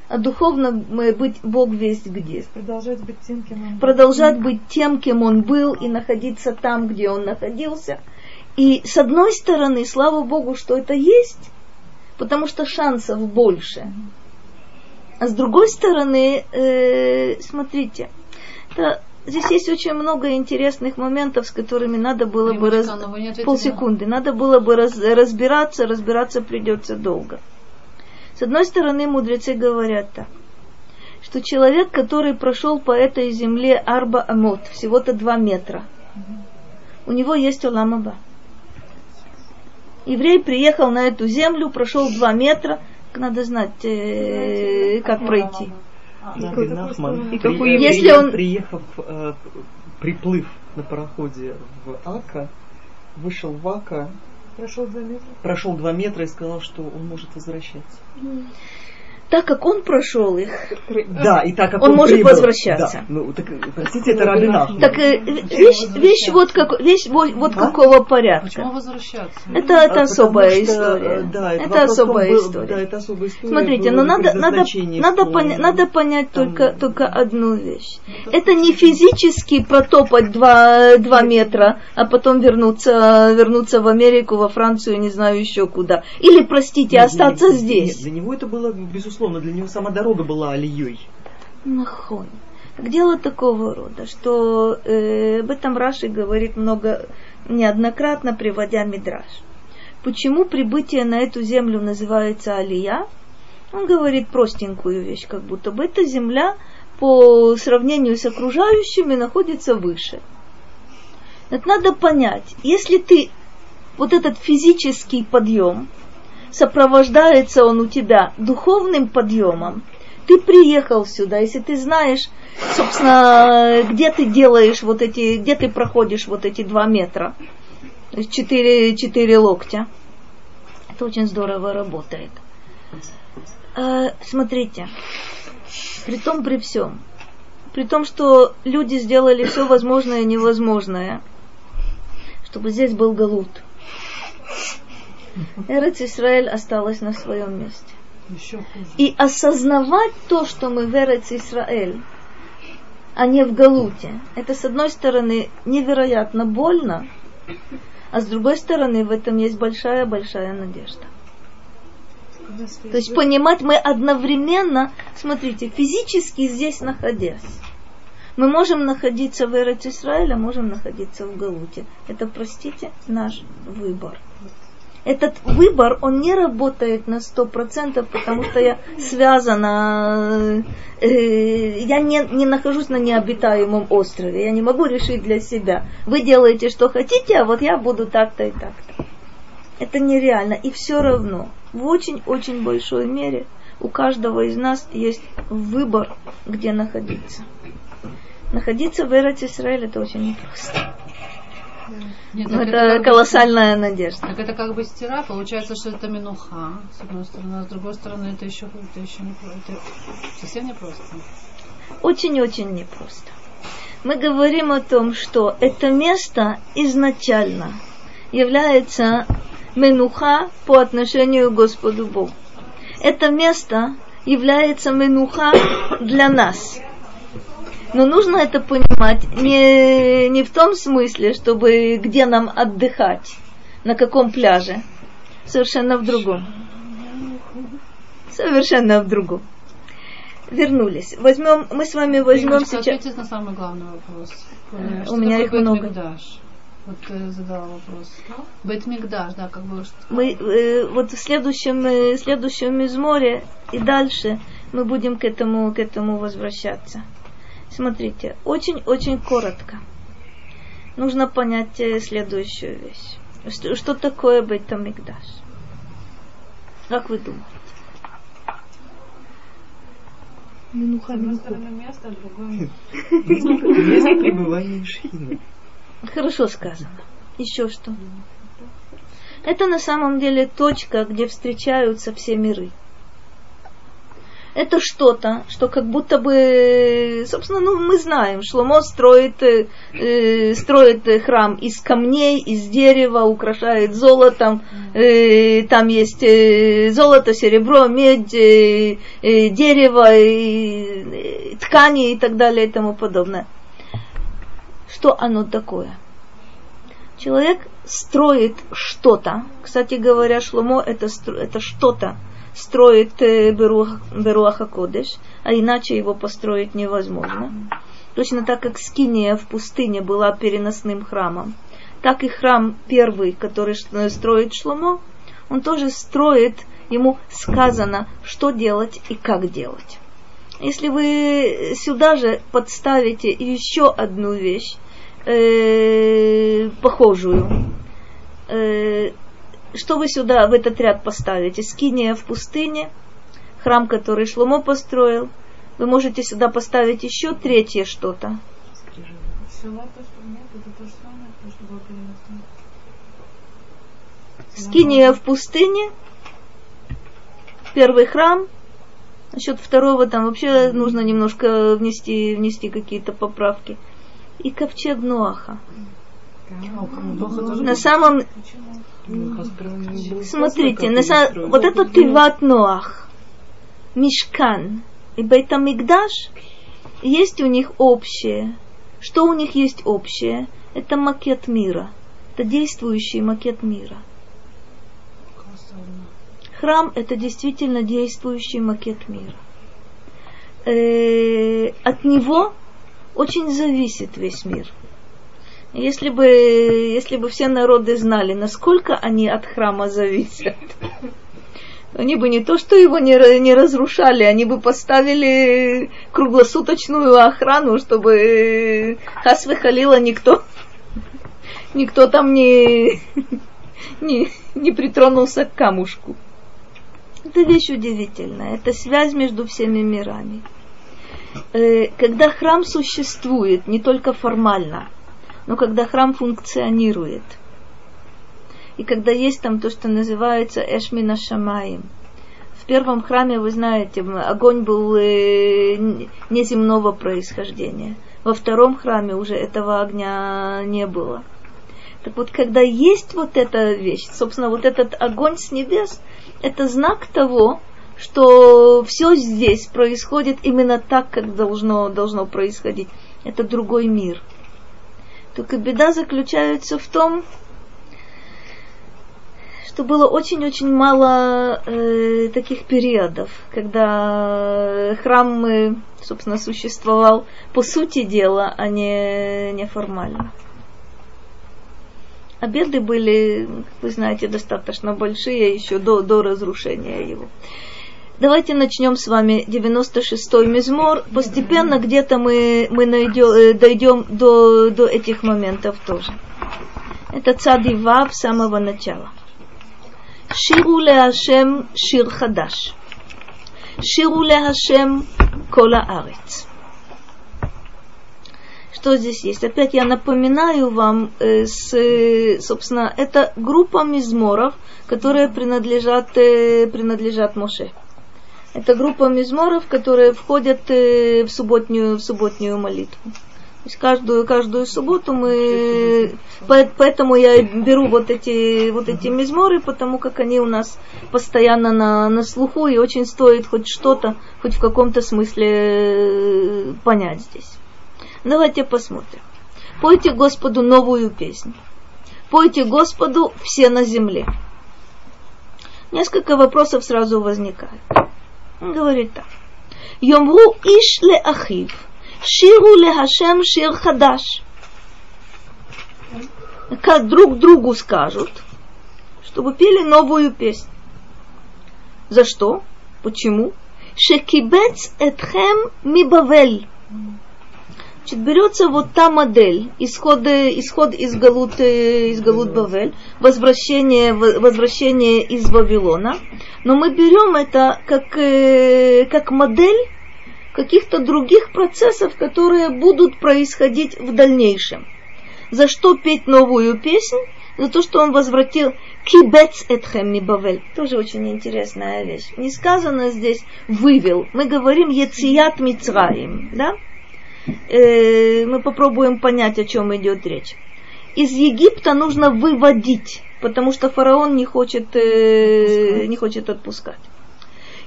а духовно м, быть Бог весть где. Продолжать быть тем, кем он продолжать быть тем, кем он был, и находиться там, где он находился. И с одной стороны, слава Богу, что это есть, потому что шансов больше. А с другой стороны, э, смотрите, это- здесь есть очень много интересных моментов, с которыми надо было бы раз- полсекунды, надо было бы раз- разбираться, разбираться придется долго. С одной стороны, мудрецы говорят так, что человек, который прошел по этой земле Арба Амот, всего-то два метра, у него есть Оламаба. Еврей приехал на эту землю, прошел два метра, надо знать, э, как пройти. Нахман, И какой э, Если он- приехав, э, приплыв на пароходе в Ака, вышел в Ака, прошел два метра. прошел два метра и сказал, что он может возвращаться. Так как он прошел их, Да, и так как Он он, может прибыл. возвращаться. Да. Ну, так, простите, это Раби Нахман. так э, вещь, вещь вот, как, вещь вот, вот А? какого порядка. Почему возвращаться? Это, А, это потому особая что, история. э, Да, это, это особая был- история. Да, это особая история. Смотрите, но ли надо, надо, надо, поня- надо понять Там- только, только одну вещь. Это не физически протопать два, два метра, а потом вернуться, вернуться в Америку, во Францию, не знаю еще куда. Или, простите, Нет, остаться нет, здесь. Нет, для него это было, безусловно, для него сама дорога была алией. Нахон. Дело такого рода, что э, об этом Раши говорит много, неоднократно приводя Мидраш. Почему прибытие на эту землю называется Алия? Он говорит простенькую вещь, как будто бы эта земля по сравнению с окружающими находится выше. Это надо понять, если ты вот этот физический подъем, сопровождается он у тебя духовным подъемом, ты приехал сюда, если ты знаешь, собственно, где ты делаешь вот эти, где ты проходишь вот эти два метра, четыре, четыре локтя, это очень здорово работает. Э, смотрите, при том, при всем, при том, что люди сделали все возможное и невозможное, чтобы здесь был галут. Эрец Исраэль осталась на своем месте. И осознавать то, что мы в Эрец Исраэль, а не в Галуте, это с одной стороны невероятно больно, а с другой стороны в этом есть большая-большая надежда. То есть понимать мы одновременно, смотрите, физически здесь находясь, мы можем находиться в Эрец а можем находиться в Галуте. Это, простите, наш выбор. Этот выбор, он не работает на сто процентов, потому что я связана, э, я не, не нахожусь на необитаемом острове, я не могу решить для себя. Вы делаете, что хотите, а вот я буду так-то и так-то. Это нереально. И все равно, в очень-очень большой мере, у каждого из нас есть выбор, где находиться. Находиться в Эрец Исраэль это очень непросто. Нет, так это как бы- колоссальная надежда. Так это как бы стира, получается, что это минуха, с одной стороны, а с другой стороны, это еще, это еще не это совсем непросто. Очень-очень непросто. Мы говорим о том, что это место изначально является менуха по отношению к Господу Богу. Это место является менуха для нас. Но нужно это понимать не, не в том смысле, чтобы где нам отдыхать, на каком пляже. Совершенно в другом. Совершенно в другом. Вернулись. Возьмем, мы с вами возьмем сейчас. ответьте на самый главный вопрос. Что у меня их много. Бет-Микдаш? Вот ты задала вопрос. Бет-Микдаш, да, как бы. что- Мы э, вот в следующем, э, следующем изморе и дальше мы будем к этому, к этому возвращаться. Смотрите, очень-очень коротко. Нужно понять э, следующую вещь. Что, что такое Бейтамикдаш? Как вы думаете? Минуха, стороны место, Место пребывания. Хорошо сказано. Еще что? Это на самом деле точка, где встречаются все миры. Это что-то, что как будто бы, собственно, ну мы знаем, Шломо строит, э, э, строит храм из камней, из дерева, украшает золотом, э, там есть э, золото, серебро, медь, э, э, дерево, э, э, ткани и так далее и тому подобное. Что оно такое? Человек строит что-то. Кстати говоря, Шломо это, это что-то строит э, Беруах, Беруаха Кодеш, а иначе его построить невозможно. Точно так как Скиния в пустыне была переносным храмом, так и храм первый, который ш- строит Шломо, он тоже строит, ему сказано, что делать и как делать. Если вы сюда же подставите еще одну вещь, э, похожую, э, что вы сюда в этот ряд поставите? Скиния в пустыне, храм, который Шломо построил. Вы можете сюда поставить еще третье что-то. Скиния в пустыне, первый храм, Насчет второго там вообще нужно немножко внести, внести какие-то поправки. И ковчег Ноаха. На самом... Смотрите, на са- вот это Тиват Ноах, Мишкан и Бейтамикдаш, есть у них общее. Что у них есть общее? Это макет мира. Это действующий макет мира. Храм – это действительно действующий макет мира. Э, от него очень зависит весь мир. Если бы, если бы все народы знали, насколько они от храма зависят, они бы не то, что его не, не разрушали, они бы поставили круглосуточную охрану, чтобы Хасвы Халила никто, никто там не, не, не притронулся к камушку. Это вещь удивительная. Это связь между всеми мирами. Э, когда храм существует, не только формально, но когда храм функционирует, и когда есть там то, что называется Эшмина Шамаем, в первом храме, вы знаете, огонь был э, неземного происхождения. Во втором храме уже этого огня не было. Так вот, когда есть вот эта вещь, собственно, вот этот огонь с небес, это знак того, что все здесь происходит именно так, как должно, должно происходить. Это другой мир. Только беда заключается в том, что было очень-очень мало э, таких периодов, когда храм, э, собственно, существовал по сути дела, а не неформально. Обеды были, вы знаете, достаточно большие еще до, до разрушения его. Давайте начнем с вами 96-й мизмор. Постепенно где-то мы, мы найдем, э, дойдем до, до этих моментов тоже. Это цади вав с самого начала. Ширу Ашем шир хадаш. Ширу Ашем кола арец что здесь есть? Опять я напоминаю вам, э, с, собственно, это группа мизморов, которые принадлежат, э, принадлежат Моше. Это группа мизморов, которые входят э, в субботнюю, в субботнюю молитву. То есть каждую, каждую субботу мы... Поэтому я беру вот эти, вот эти мизморы, потому как они у нас постоянно на, на слуху, и очень стоит хоть что-то, хоть в каком-то смысле э, понять здесь. Давайте посмотрим. Пойте Господу новую песню. Пойте Господу все на земле. Несколько вопросов сразу возникает. Говорит так. Йомру иш ле ахив, ширу ле хашем шир хадаш. Как друг другу скажут, чтобы пели новую песню. За что? Почему? Шекибец этхем мибавель Значит, берется вот та модель, исход, исход из Галут, из Галут Бавель, возвращение, возвращение из Вавилона, но мы берем это как, э, как модель каких-то других процессов, которые будут происходить в дальнейшем. За что петь новую песнь? За то, что он возвратил кибец этхем мибавель. Тоже очень интересная вещь. Не сказано здесь вывел. Мы говорим ецият мицраим. Да? Э, мы попробуем понять, о чем идет речь. Из Египта нужно выводить, потому что фараон не хочет, э, не хочет отпускать.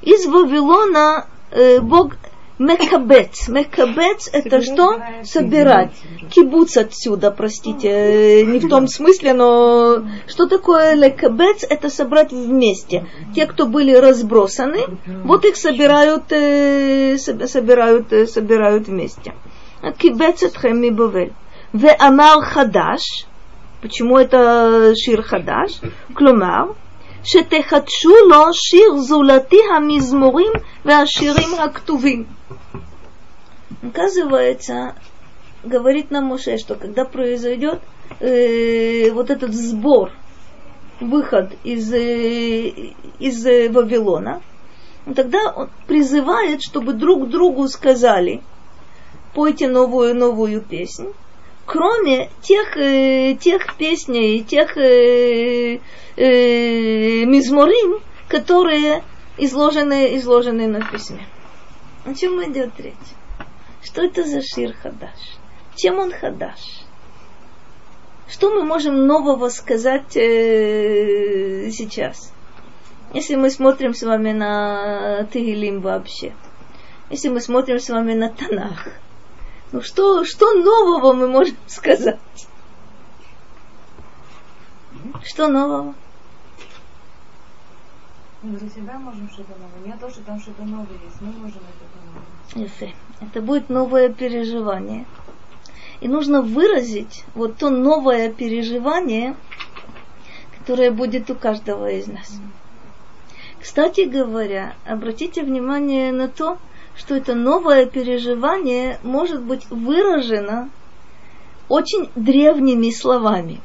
Из Вавилона э, Бог Мекабец. Мекабец это что? Собирать. Кибуц отсюда, простите, э, не в том смысле, но что такое лекабец? Это собрать вместе. Те, кто были разбросаны, вот их собирают, э, собирают, собирают вместе. קיבץ אתכם מבבל. ואמר חדש, почему это шир חדש? כלומר, שתחדשו לו שיר זולתי המזמורים והשירים הכתובים. Оказывается, говорит нам Моше, что когда произойдет э, вот этот сбор, выход из, э, из Вавилона, тогда он призывает, чтобы друг другу сказали – пойте новую новую песню, кроме тех, э, тех песней, тех э, э, мизморим, которые изложенные, изложенные на письме. О чем идет речь? Что это за шир хадаш? Чем он хадаш? Что мы можем нового сказать э, сейчас? Если мы смотрим с вами на Тегилим вообще, если мы смотрим с вами на Танах, ну что, что нового мы можем сказать? Что нового? Мы для себя можем что-то новое. Не то, что там что-то новое есть. Мы можем это новое. Ефе. Это будет новое переживание. И нужно выразить вот то новое переживание, которое будет у каждого из нас. Кстати говоря, обратите внимание на то, что это новое переживание может быть выражено очень древними словами.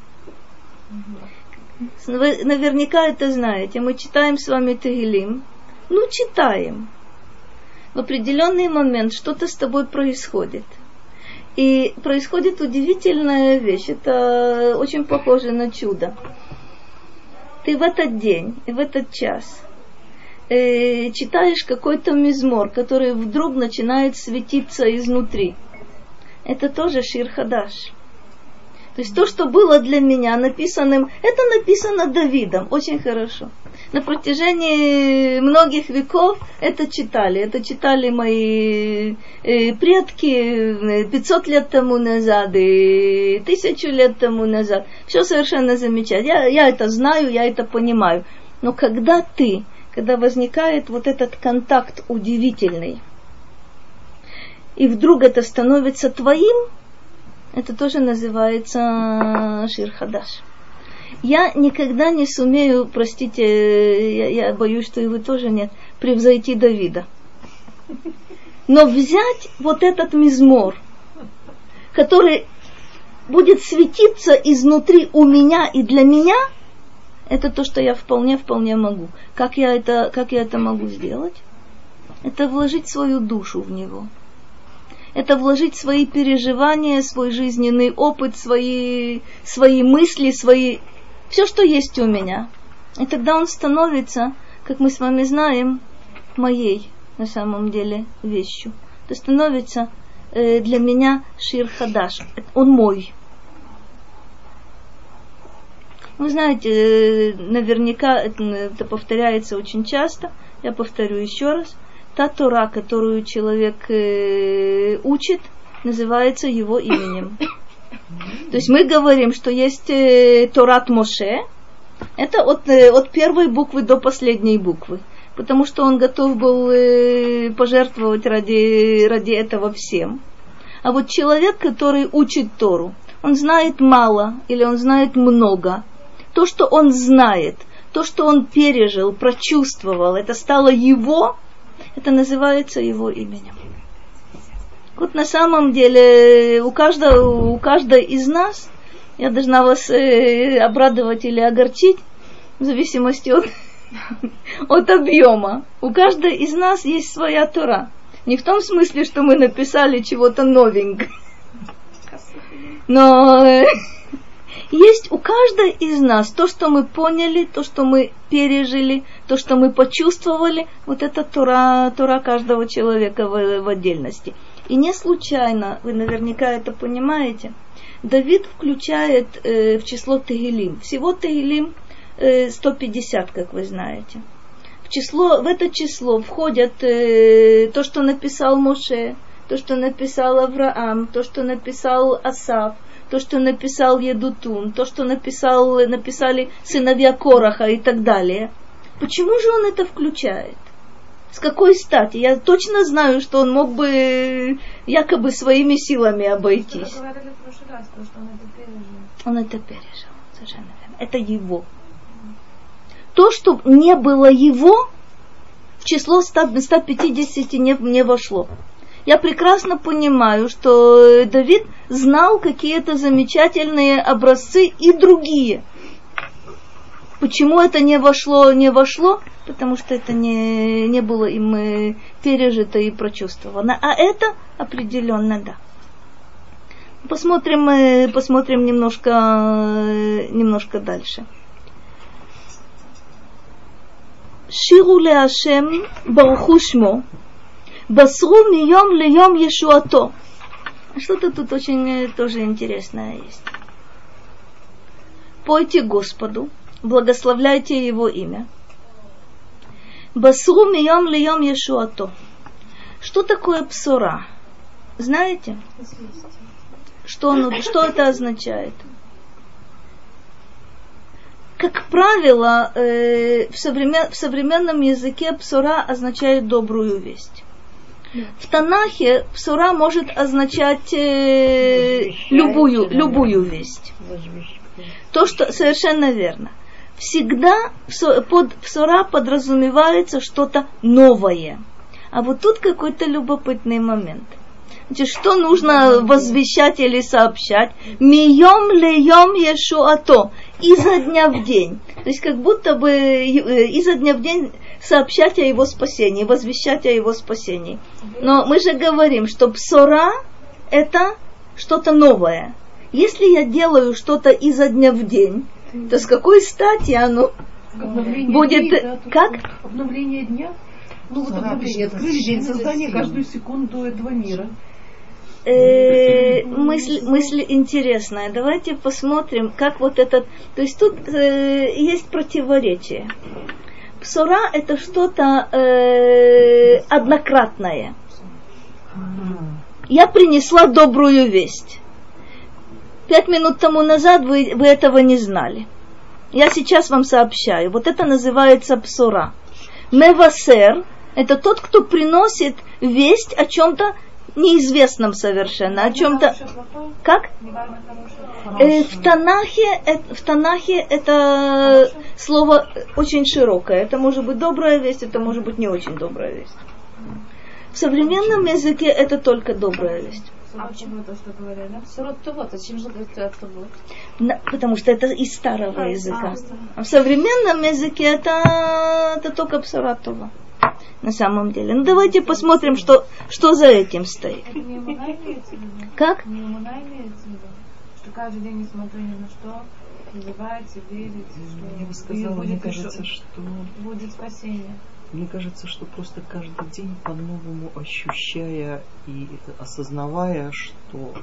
Вы наверняка это знаете. Мы читаем с вами Тегелим. Ну, читаем. В определенный момент что-то с тобой происходит. И происходит удивительная вещь. Это очень похоже на чудо. Ты в этот день и в этот час э, читаешь какой-то мизмор, который вдруг начинает светиться изнутри. Это тоже Шир Хадаш. То есть то, что было для меня написанным, это написано Давидом. Очень хорошо. На протяжении многих веков это читали. Это читали мои э, предки 500 лет тому назад и тысячу лет тому назад. Все совершенно замечательно. Я, я это знаю, я это понимаю. Но когда ты когда возникает вот этот контакт удивительный, и вдруг это становится твоим, это тоже называется ширхадаш. Я никогда не сумею, простите, я, я боюсь, что и вы тоже нет, превзойти Давида. Но взять вот этот мизмор, который будет светиться изнутри у меня и для меня – это то, что я вполне-вполне могу. Как я, это, как я это могу сделать? Это вложить свою душу в него. Это вложить свои переживания, свой жизненный опыт, свои, свои мысли, свои... Все, что есть у меня. И тогда он становится, как мы с вами знаем, моей на самом деле вещью. Это становится э, для меня Шир Хадаш. Он мой. Вы знаете, э, наверняка это, повторяется очень часто. Я повторю еще раз. Та Тора, которую человек э, учит, называется его именем. То есть мы говорим, что есть э, Торат Моше. Это от, от первой буквы до последней буквы. Потому что он готов был пожертвовать ради, ради этого всем. А вот человек, который учит Тору, он знает мало или он знает много – то, что он знает, то, что он пережил, прочувствовал, это стало его, это называется его именем. Вот на самом деле у каждого, у каждой из нас, я должна вас э, обрадовать или огорчить, в зависимости от, от объема. У каждой из нас есть своя Тора. Не в том смысле, что мы написали чего-то новенького. Но э, есть у каждой из нас то, что мы поняли, то, что мы пережили, то, что мы почувствовали, вот это тура, тура каждого человека в, в отдельности. И не случайно, вы наверняка это понимаете, Давид включает э, в число Тегелим. Всего Тегелим э, 150, как вы знаете. В, число, в это число входят э, то, что написал Моше, то, что написал Авраам, то, что написал Асав, то, что написал Едутун, то, что написал, написали сыновья Короха и так далее. Почему же он это включает? С какой стати? Я точно знаю, что он мог бы якобы своими силами обойтись. Раз, он, это он это пережил, совершенно верно. Это его. То, что не было его, в число 100, 150 не, не вошло я прекрасно понимаю, что Давид знал какие-то замечательные образцы и другие. Почему это не вошло, не вошло? Потому что это не, не было им э, пережито и прочувствовано. А это определенно да. Посмотрим, э, посмотрим немножко, э, немножко дальше. Ширу ле Ашем Бархушмо басру мием льем Ешуато. Что-то тут очень э, тоже интересное есть. Пойте Господу, благословляйте Его имя. Басру мием льем Ешуато. Что такое псора? Знаете? Что, оно, что это означает? Как правило, э, в, современ, в современном языке псора означает добрую весть. В Танахе псура может означать э, любую, любую весть. То, что совершенно верно. Всегда под псура подразумевается что-то новое. А вот тут какой-то любопытный момент. Значит, что нужно возвещать или сообщать? Мием леем ешуато. Изо дня в день. То есть как будто бы э, изо дня в день сообщать о его спасении, возвещать о его спасении. Но мы же говорим, что псора – это что-то новое. Если я делаю что-то изо дня в день, то с какой стати оно Обновление будет... дней, да, как? Обновление дня. Ну, вот обновление, открыли день создания каждую секунду этого мира. Э, мысль, мысль интересная. Давайте посмотрим, как вот этот... То есть тут э, есть противоречие. Псора это что-то э, однократное. Я принесла добрую весть. Пять минут тому назад вы, вы этого не знали. Я сейчас вам сообщаю. Вот это называется псора. Мевасер – это тот, кто приносит весть о чем-то неизвестном совершенно, о чем-то... Как? Э, в, Танахе, э, в Танахе это слово очень широкое. Это может быть добрая весть, это может быть не очень добрая весть. В современном языке это только добрая весть. А почему то, что говорят, да? Сирот вот, зачем же говорить от вот? На- потому что это из старого языка. А в современном языке это, это только псаратова. На самом деле. Ну давайте посмотрим, что, что за этим стоит. Как? Что каждый день, несмотря ни на что, называется, верить, что Я бы сказала, будет, мне еще- кажется, что будет спасение. Мне кажется, что просто каждый день по-новому ощущая и осознавая, что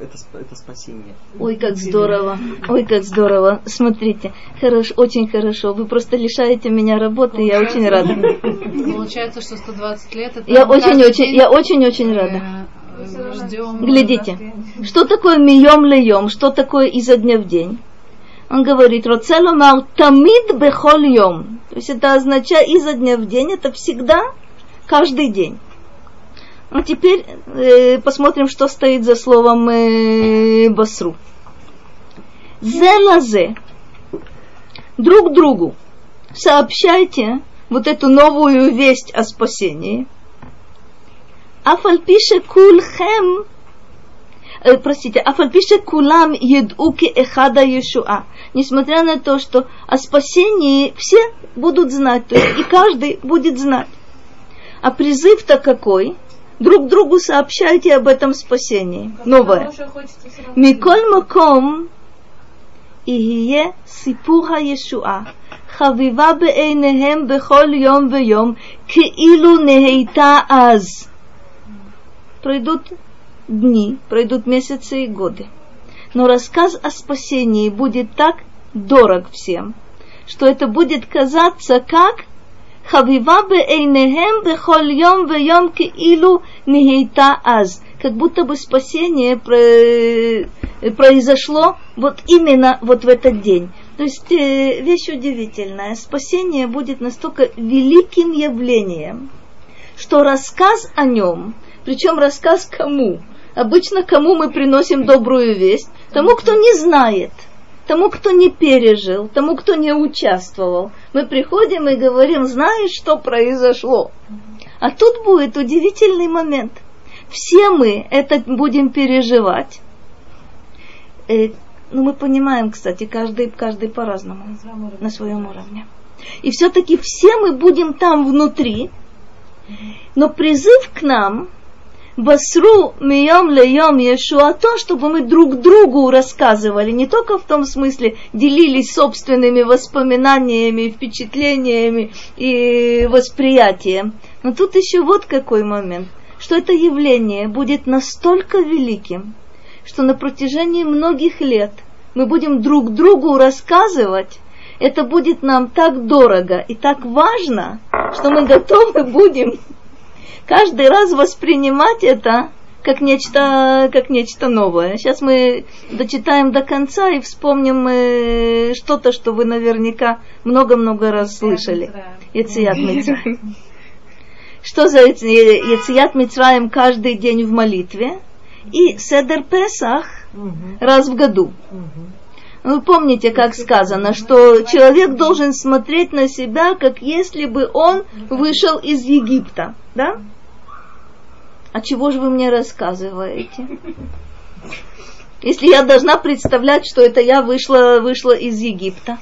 э, это, это спасение. Ой, как здорово. Ой, как здорово. Смотрите, хорошо, очень хорошо. Вы просто лишаете меня работы, я очень рада. Получается, что 120 лет это Я очень-очень, я очень-очень рада. э, ждем. Глядите, что такое мием льем, что такое изо дня в день? Он говорит, роцеломар тамид бехол йом. То есть это означает изо дня в день, это всегда, каждый день. Ну теперь э, посмотрим, что стоит за словом э, басру. Зелазе. Друг другу сообщайте вот эту новую весть о спасении. Афальпише кульхем э, простите, афальпише кулам едуки эхада Иешуа. Несмотря на то, что о спасении все будут знать, то есть и каждый будет знать. А призыв-то какой? Друг другу сообщайте об этом спасении. Новое. Хорошее хочется всё равно. מכל מקום יהיה סיפור הישועה, חביבה בעיניהם בכל יום ויום, כאילו נהייתה אז. Пройдут дни, пройдут месяцы и годы. Но рассказ о спасении будет так дорог всем, что это будет казаться как Хавива беэйнехем бехоль йом ве киилу нигейта аз. Как будто бы спасение э, произошло вот именно вот в этот день. То есть э, вещь удивительная. Спасение будет настолько великим явлением, что рассказ о нем, причем рассказ кому? Обычно кому мы приносим добрую весть? Тому, кто не знает, тому, кто не пережил, тому, кто не участвовал. Мы приходим и говорим, знаешь, что произошло? А тут будет удивительный момент. Все мы это будем переживать. Э, ну, мы понимаем, кстати, каждый, каждый по-разному На своем уровне. на своем уровне. И все-таки все мы будем там внутри, но призыв к нам Басру мием леем Иешуа, то, чтобы мы друг другу рассказывали, не только в том смысле делились собственными воспоминаниями, впечатлениями и восприятием. Но тут еще вот какой момент, что это явление будет настолько великим, что на протяжении многих лет мы будем друг другу рассказывать, это будет нам так дорого и так важно, что мы готовы будем каждый раз воспринимать это как нечто, как нечто новое. Сейчас мы дочитаем до конца и вспомним э, что-то, что вы наверняка много-много раз слышали. Яцият Мицраем. Что за Яцият Мицраем каждый день в молитве? И Седер Песах раз в году. Вы помните, как сказано, что человек должен смотреть на себя, как если бы он вышел из Египта. Да? А чего же вы мне рассказываете? Если я должна представлять, что это я вышла, вышла из Египта.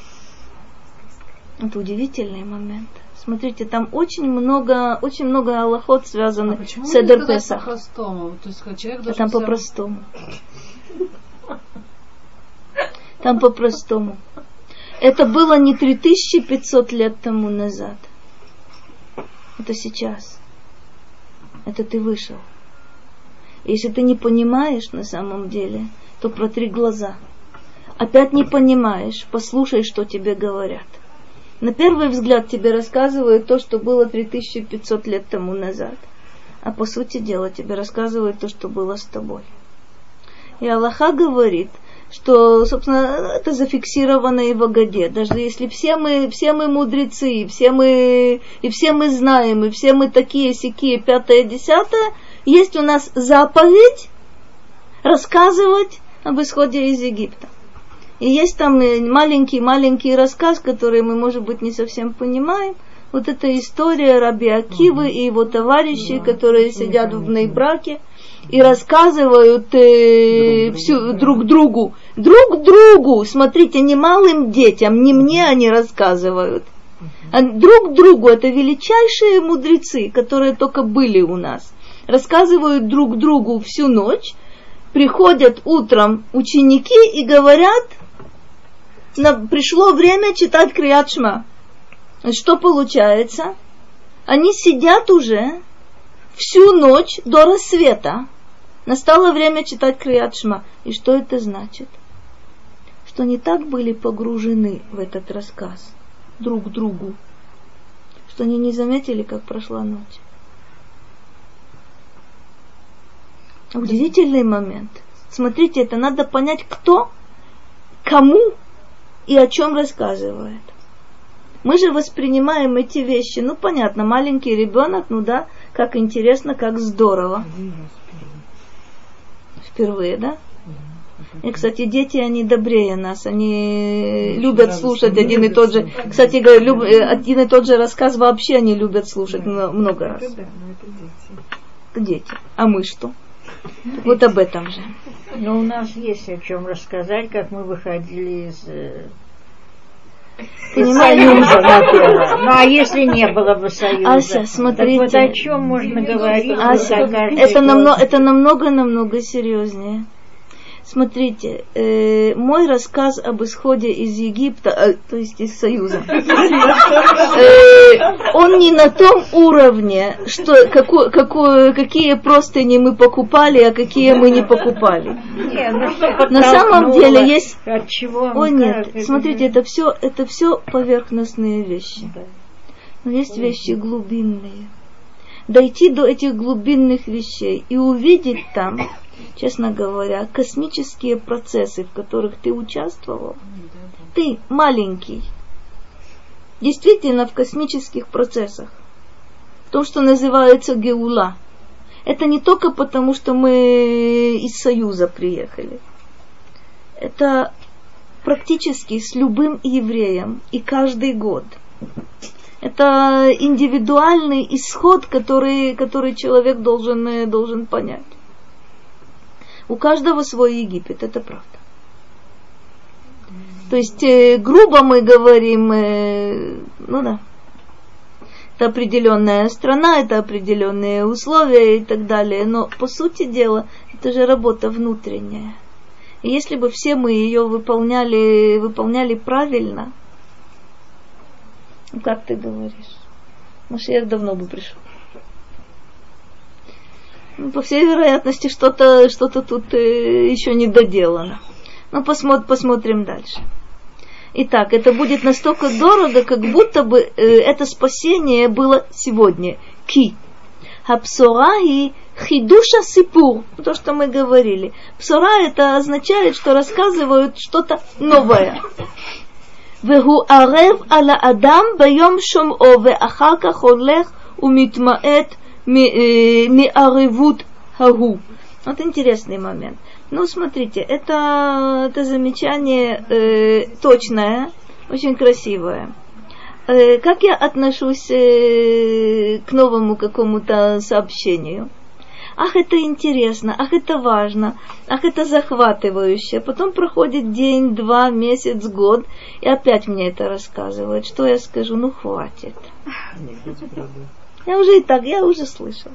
Это удивительный момент. Смотрите, там очень много, очень много аллахот связанных а с Эдер Песах. по-простому? То есть человек а там по-простому. Там по-простому. Это было не 3500 лет тому назад. Это сейчас это ты вышел. Если ты не понимаешь на самом деле, то протри глаза. Опять не понимаешь, послушай, что тебе говорят. На первый взгляд тебе рассказывают то, что было 3500 лет тому назад. А по сути дела тебе рассказывают то, что было с тобой. И Аллаха говорит, что, собственно, это зафиксировано и в Агаде. Даже если все мы, все мы мудрецы, и все мы, и все мы знаем, и все мы такие, сякие, пятое, десятое, есть у нас заповедь рассказывать об исходе из Египта. И есть там маленький-маленький рассказ, который мы, может быть, не совсем понимаем. Вот эта история Раби Акивы и его товарищей, которые сидят в Нейбраке и рассказывают э, всю, друг другу, друг другу, смотрите, не малым детям, не мне они рассказывают, а друг другу, это величайшие мудрецы, которые только были у нас, рассказывают друг другу всю ночь, приходят утром ученики и говорят, на, пришло время читать Криачма. Что получается? Они сидят уже всю ночь до рассвета Настало время читать Крият И что это значит? Что они так были погружены в этот рассказ друг другу, что они не заметили, как прошла ночь. Удивительный момент. Смотрите, это надо понять, кто, кому и о чем рассказывает. Мы же воспринимаем эти вещи, ну понятно, маленький ребенок, ну да, как интересно, как здорово впервые, да? И, кстати, дети, они добрее нас, они любят слушать один и тот же. Кстати, люб, э, один и тот же рассказ вообще они любят слушать много раз. Дети. А мы что? Вот об этом же. Но у нас есть о чем рассказать, как мы выходили из э? Союза. Ну а если не было бы союза? Ася, смотрите. Так вот о чем можно говорить? Ася, это, намного, это намного-намного серьезнее. Смотрите, э, мой рассказ об исходе из Египта, э, то есть из Союза, э, он не на том уровне, что какую, какую, какие простыни мы покупали, а какие мы не покупали. Нет, ну на самом деле есть. От чего? О нет, смотрите, это все, это все поверхностные вещи. Но есть вещи глубинные. Дойти до этих глубинных вещей и увидеть там честно говоря, космические процессы, в которых ты участвовал, ты маленький, действительно в космических процессах, то, что называется Геула. Это не только потому, что мы из Союза приехали. Это практически с любым евреем и каждый год. Это индивидуальный исход, который, который человек должен, должен понять. У каждого свой Египет, это правда. То есть, э, грубо мы говорим, э, ну да, это определенная страна, это определенные условия и так далее. Но по сути дела, это же работа внутренняя. И если бы все мы ее выполняли, выполняли правильно, ну как ты говоришь, Машех давно бы пришел. Ну, по всей вероятности, что-то что тут э, еще не доделано. Ну, Но посмотри, посмотрим дальше. Итак, это будет настолько дорого, как будто бы э, это спасение было сегодня. Ки. А псора и хидуша сипур, то, что мы говорили. Псура это означает, что рассказывают что-то новое. Вегу арев аля адам баем шум ове ахака холех умитмаэт Э, меаревут хагу. Вот интересный момент. Ну, смотрите, это, это замечание э, точное, очень красивое. Э, как я отношусь э, к новому какому-то сообщению? Ах, это интересно, ах, это важно, ах, это захватывающе. Потом проходит день, два, месяц, год, и опять мне это рассказывают. Что я скажу? Ну, хватит. Я уже и так, я уже слышал.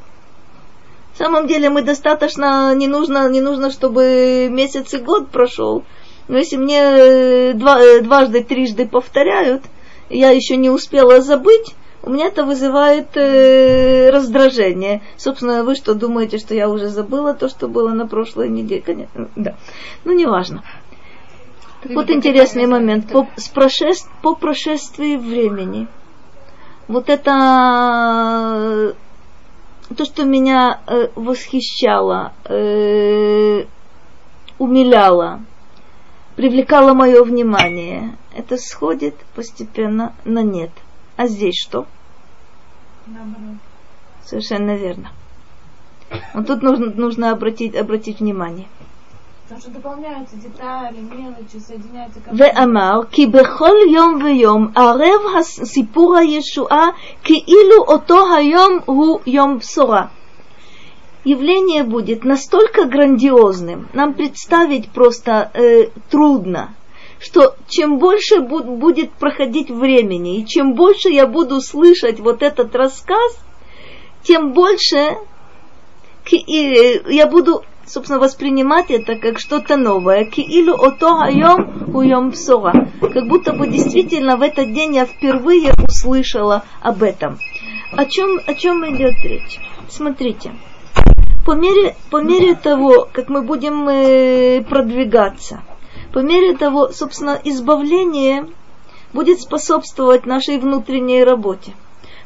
В самом деле мы достаточно, не нужно, не нужно, чтобы месяц и год прошел. Но если мне э, два, э, дважды, трижды повторяют, я еще не успела забыть, у меня это вызывает э, раздражение. Собственно, вы что думаете, что я уже забыла то, что было на прошлой неделе? Конечно, да. Ну, неважно. Так вот интересный момент. По, с прошеств, по прошествии времени. Вот это то, что меня э, восхищало, э, умиляло, привлекало мое внимание, это сходит постепенно на нет. А здесь что? Наоборот. Совершенно верно. Вот тут нужно, нужно обратить, обратить внимание. Потому что дополняются детали, мелочи, соединяются. ואמר כי בכל יום ויום ערב סיפור הישועה כאילו אותו היום הוא יום בשורה. Явление будет настолько грандиозным, нам представить просто э, трудно, что чем больше бу- будет проходить времени, и чем больше я буду слышать вот этот рассказ, тем больше я буду собственно, воспринимать это как что-то новое. Киилу ото хайом уйом псора. Как будто бы действительно в этот день я впервые услышала об этом. О чем, о чем идет речь? Смотрите. По мере, по мере того, как мы будем э, продвигаться, по мере того, собственно, избавление будет способствовать нашей внутренней работе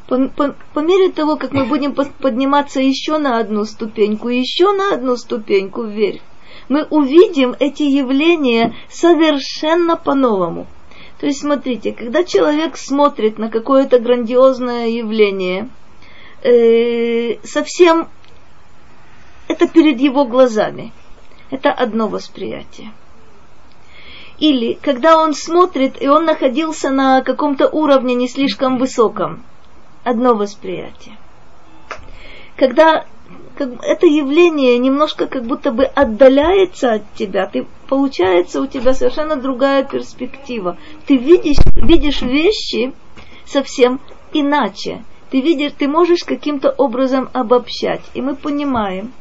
по, по, по мере того, как мы будем подниматься еще на одну ступеньку, еще на одну ступеньку вверх, мы увидим эти явления совершенно по-новому. То есть, смотрите, когда человек смотрит на какое-то грандиозное явление, э, совсем это перед его глазами. Это одно восприятие. Или когда он смотрит, и он находился на каком-то уровне не слишком высоком, одно восприятие. Когда как, это явление немножко как будто бы отдаляется от тебя, ты, получается у тебя совершенно другая перспектива. Ты видишь, видишь вещи совсем иначе. Ты видишь, ты можешь каким-то образом обобщать. И мы понимаем,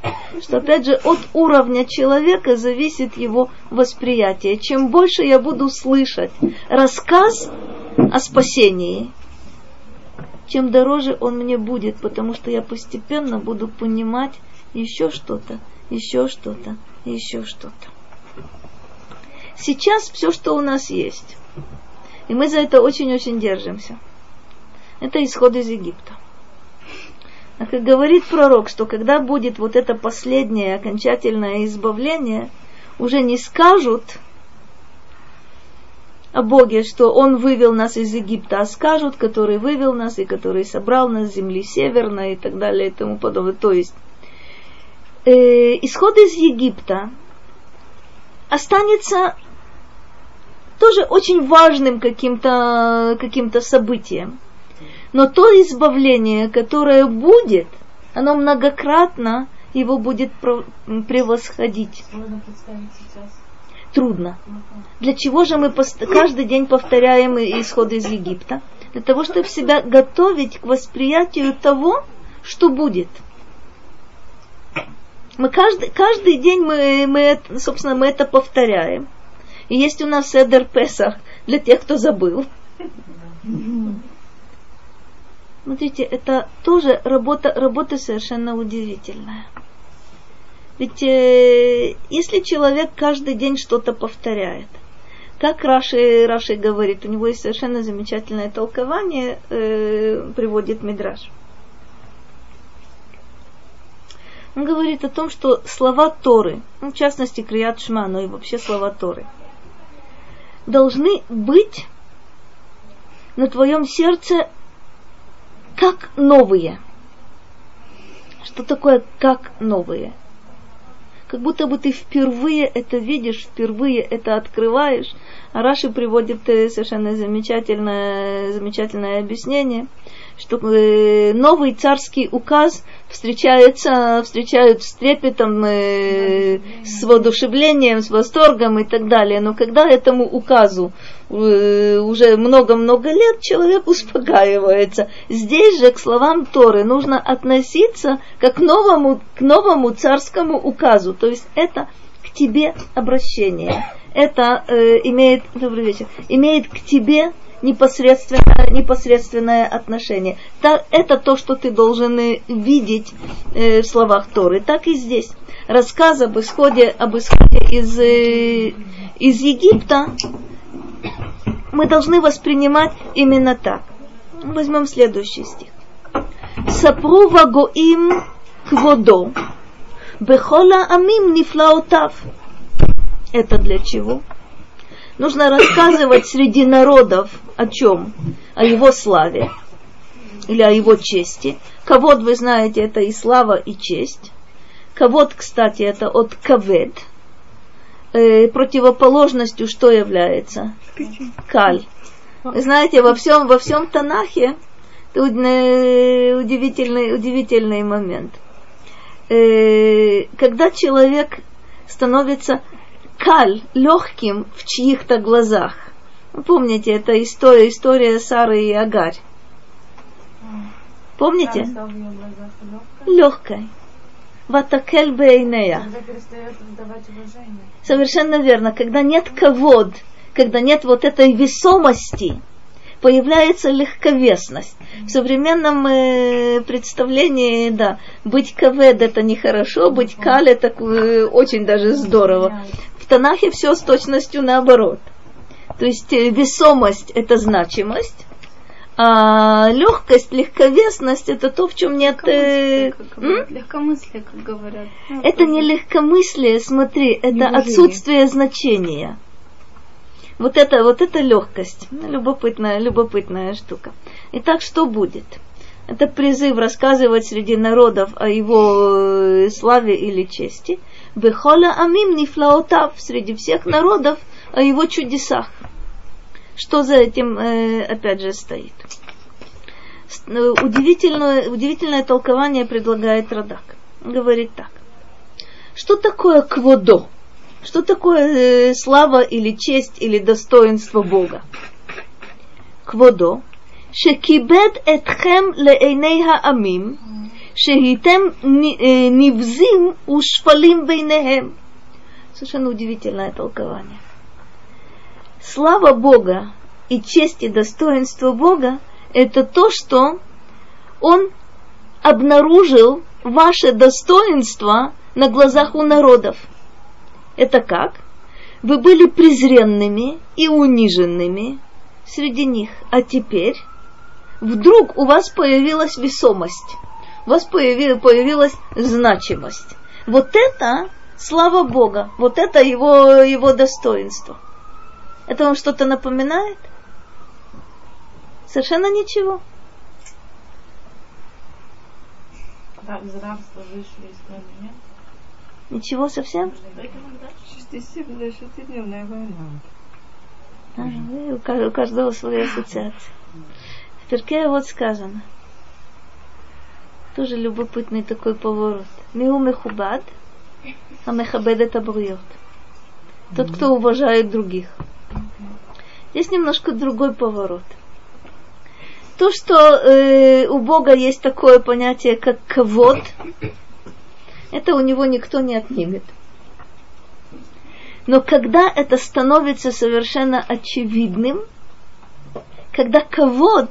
что опять же от уровня человека зависит его восприятие. Чем больше я буду слышать рассказ о спасении, тем дороже он мне будет, потому что я постепенно буду понимать еще что-то, еще что-то, еще что-то. Сейчас все, что у нас есть, и мы за это очень-очень держимся, это исход из Египта. А как говорит пророк, что когда будет вот это последнее окончательное избавление, уже не скажут, о Боге, что Он вывел нас из Египта, а скажут, который вывел нас и который собрал нас с земли северной и так далее и тому подобное. То есть э, исход из Египта останется тоже очень важным каким-то каким событием. Но то избавление, которое будет, оно многократно его будет превосходить. Можно представить сейчас трудно. Для чего же мы каждый день повторяем исход из Египта? для того, чтобы себя готовить к восприятию того, что будет. Мы каждый, каждый день мы, мы, собственно, мы это повторяем. И есть у нас Эдер Песах для тех, кто забыл. Смотрите, это тоже работа, работа совершенно удивительная. Ведь э, если человек каждый день что-то повторяет, как Раши, Раши говорит, у него есть совершенно замечательное толкование, э, приводит Мидраш. Он говорит о том, что слова Торы, ну, в частности Крият Шма, но и вообще слова Торы, должны быть на твоем сердце как новые. Что такое как новые? Как будто бы ты впервые это видишь, впервые это открываешь. А Раши приводит э, совершенно замечательное, замечательное объяснение, что э, новый царский указ встречается, встречают с трепетом, э, с воодушевлением, с восторгом и так далее. Но когда этому указу э, уже много-много лет, человек успокаивается. Здесь же к словам Торы нужно относиться как к новому, к новому царскому указу. То есть это к тебе обращение. Это э, имеет, добрый вечер, имеет к тебе непосредственное, непосредственное отношение. Так, это то, что ты должен э, видеть э, в словах Торы. Так и здесь. Рассказ об исходе, об исходе из, э, из Египта мы должны воспринимать именно так. Возьмем следующий стих. Сапру вагоим кводо, бехола амим нифлаотав. Это для чего? Нужно рассказывать среди народов о чем? О его славе или о его чести. Кавод, вы знаете, это и слава, и честь. Кавод, кстати, это от кавед. Э, противоположностью что является? Каль. Вы знаете, во всем, во всем Танахе это уд- удивительный, удивительный момент. Э, когда человек становится каль, легким в чьих-то глазах. Вы помните, это история, история Сары и Агарь. Помните? Легкой. Ватакель бейнея. Совершенно верно. Когда нет ковод, когда нет вот этой весомости, появляется легковесность. В современном э, представлении, да, быть кавед это нехорошо, быть каль это э, очень даже здорово. В Танахе все с точностью наоборот. То есть э, весомость это значимость, а легкость, легковесность это то, в чем нет... э, м? Легкомыслие, как говорят. Ну, Это не легкомыслие, смотри, это Неуважение. отсутствие значения. Вот это, вот это легкость. Ну, Любопытная, любопытная штука. Итак, что будет? Это призыв рассказывать среди народов о его э, славе или чести. Вехола амим нифлаотав, среди всех народов о его чудесах. Что за этим, э, опять же, стоит? Э, удивительное, удивительное толкование предлагает Радак. Говорит так. Что такое кводо? Что такое э, слава или честь или достоинство Бога? Кводо. Шекибет этхем леэйней амим шегитем нивзим ушфалим бейнехем. Совершенно удивительное толкование. Слава Бога и честь и достоинство Бога – это то, что Он обнаружил ваше достоинство на глазах у народов. Это как? Вы были презренными и униженными среди них, а теперь вдруг у вас появилась весомость у вас появи- появилась значимость. Вот это слава Бога, вот это его, его достоинство. Это вам что-то напоминает? Совершенно ничего. Ничего совсем? Шестидневная война. А, ну, у каждого своя ассоциация. В Перке вот сказано. Тоже любопытный такой поворот. Миу мехубад, а мехабед это брует. Тот, кто уважает других. Здесь немножко другой поворот. то, что э, у Бога есть такое понятие, как кавод, это у него никто не отнимет. Но когда это становится совершенно очевидным, когда кавод,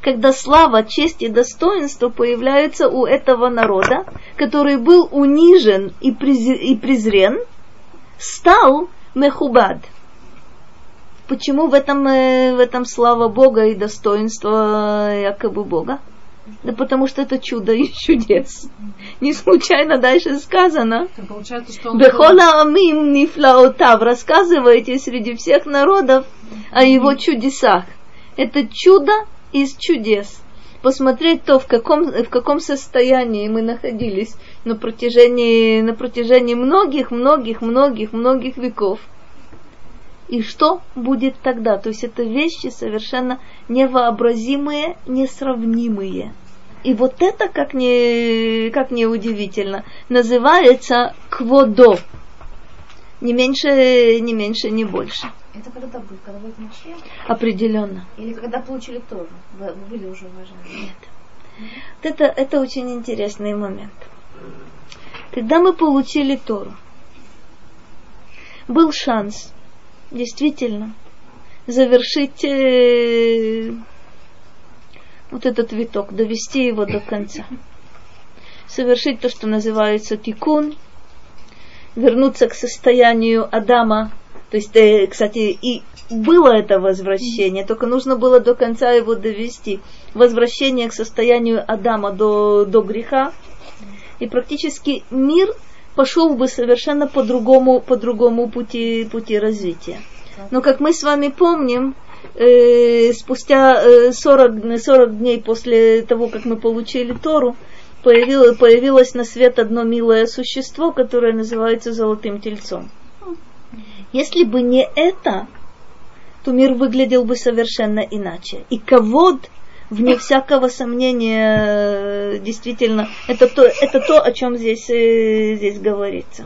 когда слава, честь и достоинство появляются у этого народа, который был унижен и презрен, стал мехубад – Почему в этом, э, в этом слава Бога и достоинство якобы Бога? Да потому что это чудо и чудес. Не случайно дальше сказано. Бехола амим нифлаотав. Рассказывайте среди всех народов о его чудесах. Это чудо из чудес. Посмотреть то, в каком, в каком состоянии мы находились на протяжении, на протяжении многих, многих, многих, многих веков и что будет тогда. То есть это вещи совершенно невообразимые, несравнимые. И вот это, как не, как не удивительно, называется кводо. Не меньше, не меньше, не больше. Это когда будет? Когда будет Машех? Определенно. Или когда получили тоже? Были уже уважаемые? Нет. Вот это, это очень интересный момент. Когда мы получили Тору, был шанс действительно завершить э, вот этот виток, довести его до конца. Совершить то, что называется тикун, вернуться к состоянию Адама. То есть, э, кстати, и было это возвращение, только нужно было до конца его довести. Возвращение к состоянию Адама до, до греха. И практически мир пошел бы совершенно по другому, по другому пути, пути развития. Но как мы с вами помним, э, спустя э, 40, 40 дней после того, как мы получили Тору, появилось, появилось на свет одно милое существо, которое называется золотым тельцом. Если бы не это, то мир выглядел бы совершенно иначе. И ковод вне всякого сомнения, действительно, это то, это то о чем здесь, э, здесь говорится.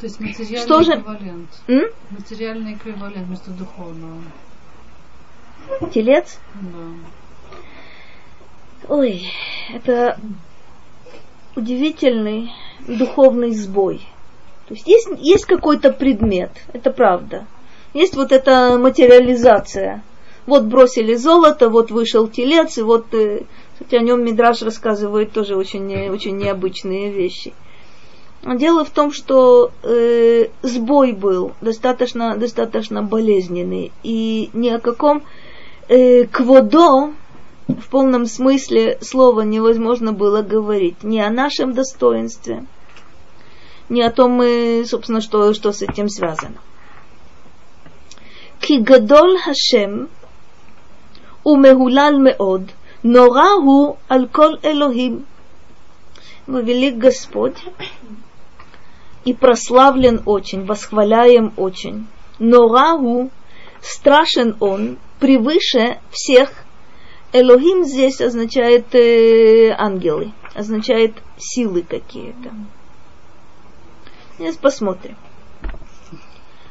То есть материальный Что же? эквивалент. М? Материальный эквивалент вместо духовного. Телец? Да. Ой, это удивительный духовный сбой. То есть есть, есть какой-то предмет, это правда. Есть вот эта материализация вот бросили золото, вот вышел телец, и вот, э, кстати, о нем Мидраж рассказывает тоже очень, очень необычные вещи. Дело в том, что э, сбой был достаточно, достаточно болезненный, и ни о каком э, кводо в полном смысле слова невозможно было говорить. Ни о нашем достоинстве, ни о том, э, собственно, что, что с этим связано. Кигадол Хашем ומהולל מאוד, נורא הוא על כל אלוהים. Велик Господь и прославлен очень, восхваляем очень. Норагу, страшен он, превыше всех. Элохим здесь означает э, ангелы, означает силы какие-то. Сейчас посмотрим.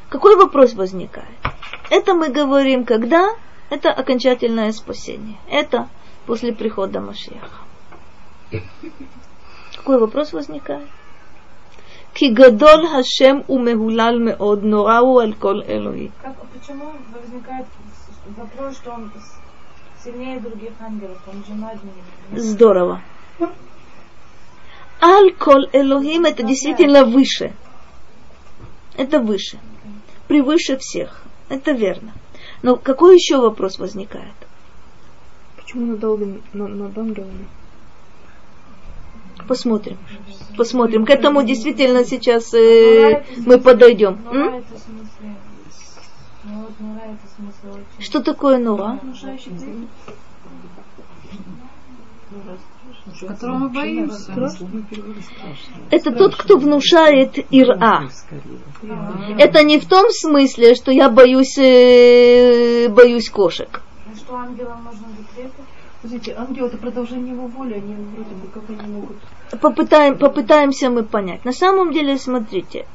Какой вопрос возникает? Это мы говорим, когда это окончательное спасение. Это после прихода Машеха. Какой вопрос возникает? כי גדול השם ומהולל מאוד, נורא הוא על כל אלוהי. Почему возникает вопрос, что он сильнее других ангелов, он же над ними? Здорово. Аль кол Элохим это действительно выше. Это выше. Превыше всех. Это верно. Но какой еще вопрос возникает? Почему над, ангелами, над ангелами? Посмотрим. Посмотрим. К этому действительно сейчас э, мы подойдем. М? Что такое нора? Которого мы боимся. Это тот, кто внушает ира. Это не в том смысле, что я боюсь, э, боюсь кошек. А что ангелам можно Смотрите, ангел это продолжение его воли, они вроде бы как они могут. Попытаем, попытаемся мы понять. На самом деле, смотрите,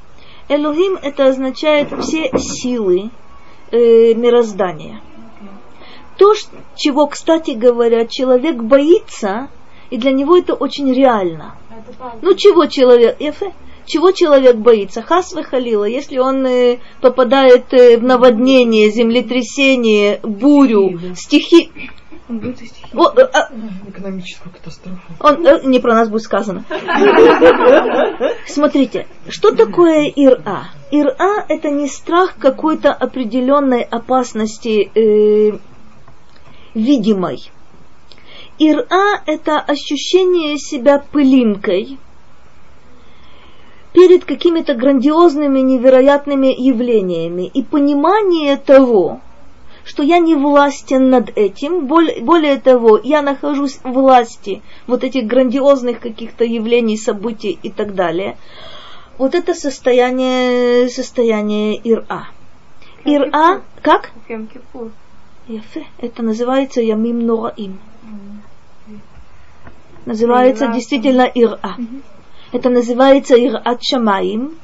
Элохим это означает все силы э, мироздания. то, чего, кстати говоря, человек боится, и для него это очень реально. Это правда. Ну чего человек, Ефе, чего человек боится? Хас халила, если он э, попадает э, в наводнение, землетрясение, бурю, стихи. О, э, а, Экономическую катастрофу. он, э, не про нас будет сказано. Смотрите, что такое ира? Ира это не страх какой-то определенной опасности э, видимой. Ира это ощущение себя пылинкой перед какими-то грандиозными, невероятными явлениями и понимание того, что я не властен над этим. Более, более того, я нахожусь в власти вот этих грандиозных каких-то явлений, событий и так далее. Вот это состояние, состояние ира. Ира, как? Это называется Ямим Нораим. Называется действительно ира. Это называется ират шамаим.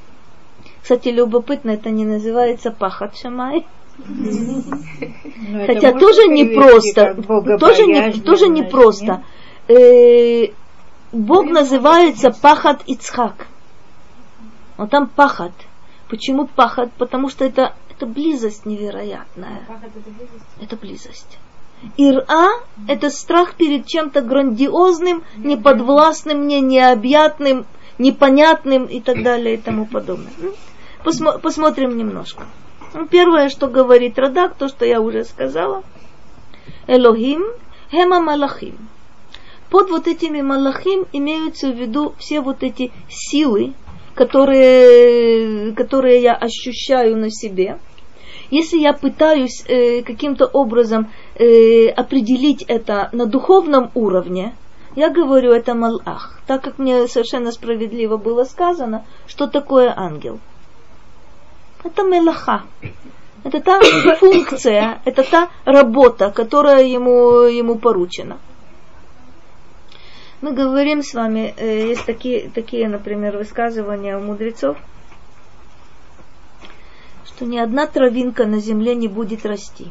Кстати, любопытно, это не называется пахат шамай. Это Хотя тоже не перевести просто. как Тоже не, тоже не нет? просто. Э, Бог называется пахат Ицхак. Вот там пахат. Почему пахат? Потому что это, это близость невероятная. Как это близость? Это близость. Ира – это страх перед чем-то грандиозным, неподвластным мне, необъятным, непонятным и так далее и тому подобное. М? Посмо- посмотрим немножко. Ну, Первое, что говорит Радак, то, что я уже сказала. Элохим, хема малахим. Под вот этими малахим имеются в виду все вот эти силы, которые, которые я ощущаю на себе. Если я пытаюсь э, каким-то образом э, определить это на духовном уровне, я говорю это малах, так как мне совершенно справедливо было сказано, что такое ангел. Это мелаха. Это та функция, это та работа, которая ему, ему поручена. Мы говорим с вами, э, есть такие, такие, например, высказывания у мудрецов, что ни одна травинка на земле не будет расти.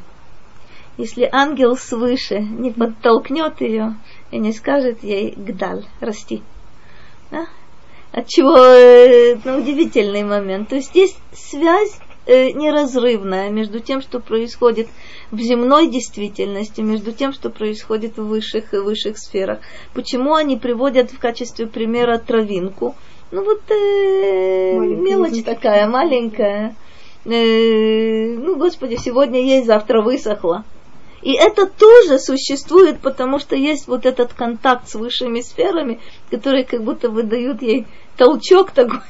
Если ангел свыше не подтолкнет ее и не скажет ей «гдаль, расти». Да? Отчего э, ну, удивительный момент. То есть есть связь э, неразрывная между тем, что происходит в земной действительности, между тем, что происходит в высших и высших сферах. Почему они приводят в качестве примера травинку? Ну вот э, Маленькая, мелочь такая маленькая. Э, ну, Господи, сегодня есть, завтра высохла. И это тоже существует, потому что есть вот этот контакт с высшими сферами, которые как будто выдают ей толчок такой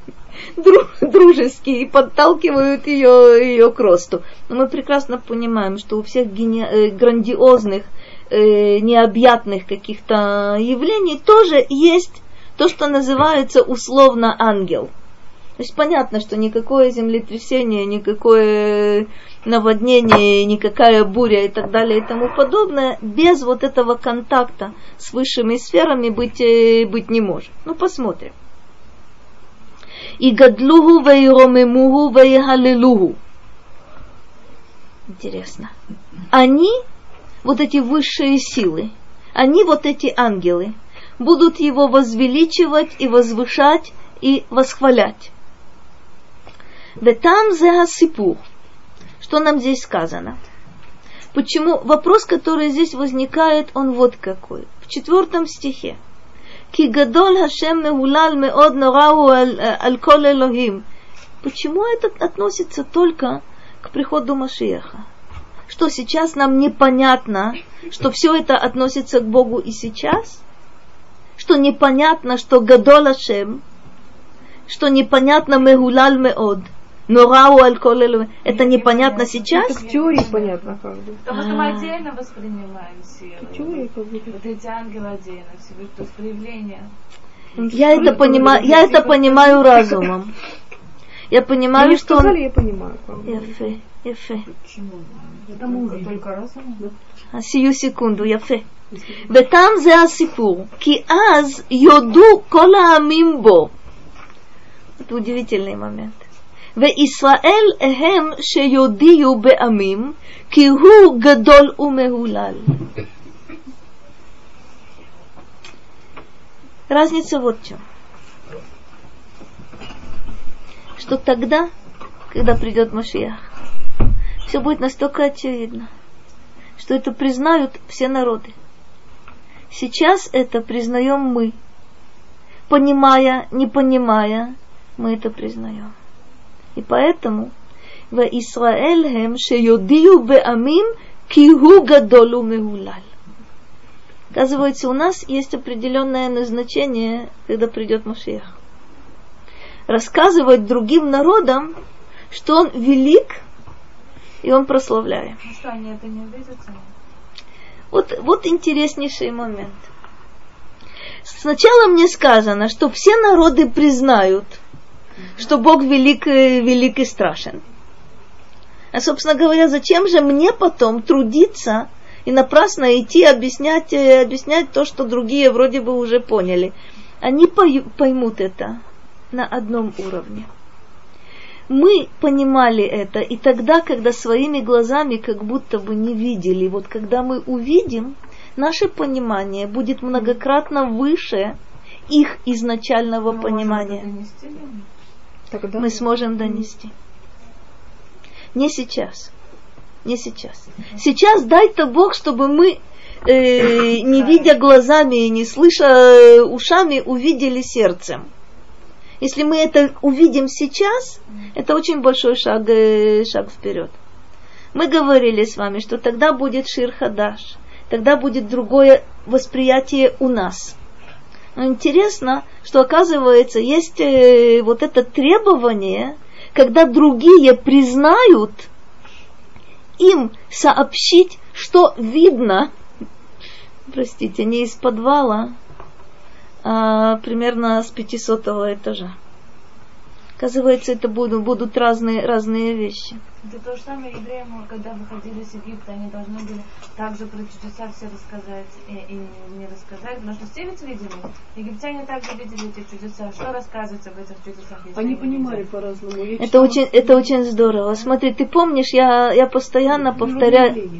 дру- дружеский и подталкивают ее, ее к росту. Но мы прекрасно понимаем, что у всех гени- э, грандиозных, э, необъятных каких-то явлений тоже есть то, что называется условно ангел. Есть понятно, что никакое землетрясение, никакое наводнение, никакая буря и так далее и тому подобное без вот этого контакта с высшими сферами быть, э, быть не может. Ну, посмотрим. И гадлуху вейромемуху вейхалилуху. Интересно. Они, вот эти высшие силы, они, вот эти ангелы, будут его возвеличивать и возвышать и восхвалять. Ветам зе сипур. Что нам здесь сказано? Почему вопрос, который здесь возникает, он вот какой. В четвертом стихе. Элохим. Почему это относится только к приходу Машиеха? Что сейчас нам непонятно, что все это относится к Богу и сейчас? Что непонятно, что гадол Хашем, что непонятно мегулал меод, норау аль кол Элохим. Это непонятно сейчас? Это в теории понятно как бы. Потому что мы отдельно воспринимаем силы. В теории как бы. Вот эти ангелы отдельно, себе, то есть проявление. Я это понимаю, я это понимаю разумом. Я понимаю, Мне что он... сказали, я понимаю. как бы. Яфе, яфе. Это мы увидим. Только разум. А сию секунду, יפה. ותם זה הסיפור, כי אז יודו כל העמים בו. Это удивительный момент. וישראל הם שיודיעו בעמים כי הוא גדול ומהולל. Разница вот в чем. Что тогда, когда придет Машиях, все будет настолько очевидно, что это признают все народы. Сейчас это признаем мы. Понимая, не понимая, мы это признаем. И поэтому в Исраэль хем шеюдию беамим киху гадолу мегулаль. Оказывается, у нас есть определенное назначение, когда придет Машиах. Рассказывать другим народам, что он велик, и он прославляем. Ну что, они это не обидятся? Вот, вот интереснейший момент. Сначала мне сказано, что все народы признают, что Бог велик, велик и страшен. А, собственно говоря, зачем же мне потом трудиться и напрасно идти объяснять, э, объяснять то, что другие вроде бы уже поняли? Они поймут это на одном уровне. Мы понимали это, и тогда, когда своими глазами как будто бы не видели, вот когда мы увидим, наше понимание будет многократно выше их изначального мы понимания. Тогда мы сможем донести. Не сейчас. Не сейчас. Сейчас дай-то Бог, чтобы мы, э, не видя глазами и не слыша э, ушами, увидели сердцем. Если мы это увидим сейчас, это очень большой шаг, э, шаг вперед. Мы говорили с вами, что тогда будет Шир Хадаш, тогда будет другое восприятие у нас. Но интересно, что оказывается, есть э, вот это требование, когда другие признают, им сообщить, что видно, простите, не из подвала, а, примерно с 500 этажа. Оказывается, это будут, будут разные, разные вещи. Это то же самое евреям, когда выходили из Египта, они должны были также про чудеса все рассказать и, и не рассказать, потому что все ведь видели. Египтяне также видели эти чудеса. Что рассказывается об этих чудесах? Они понимали по-разному. Это очень, это очень здорово. Смотри, ты помнишь, я, я постоянно повторяю...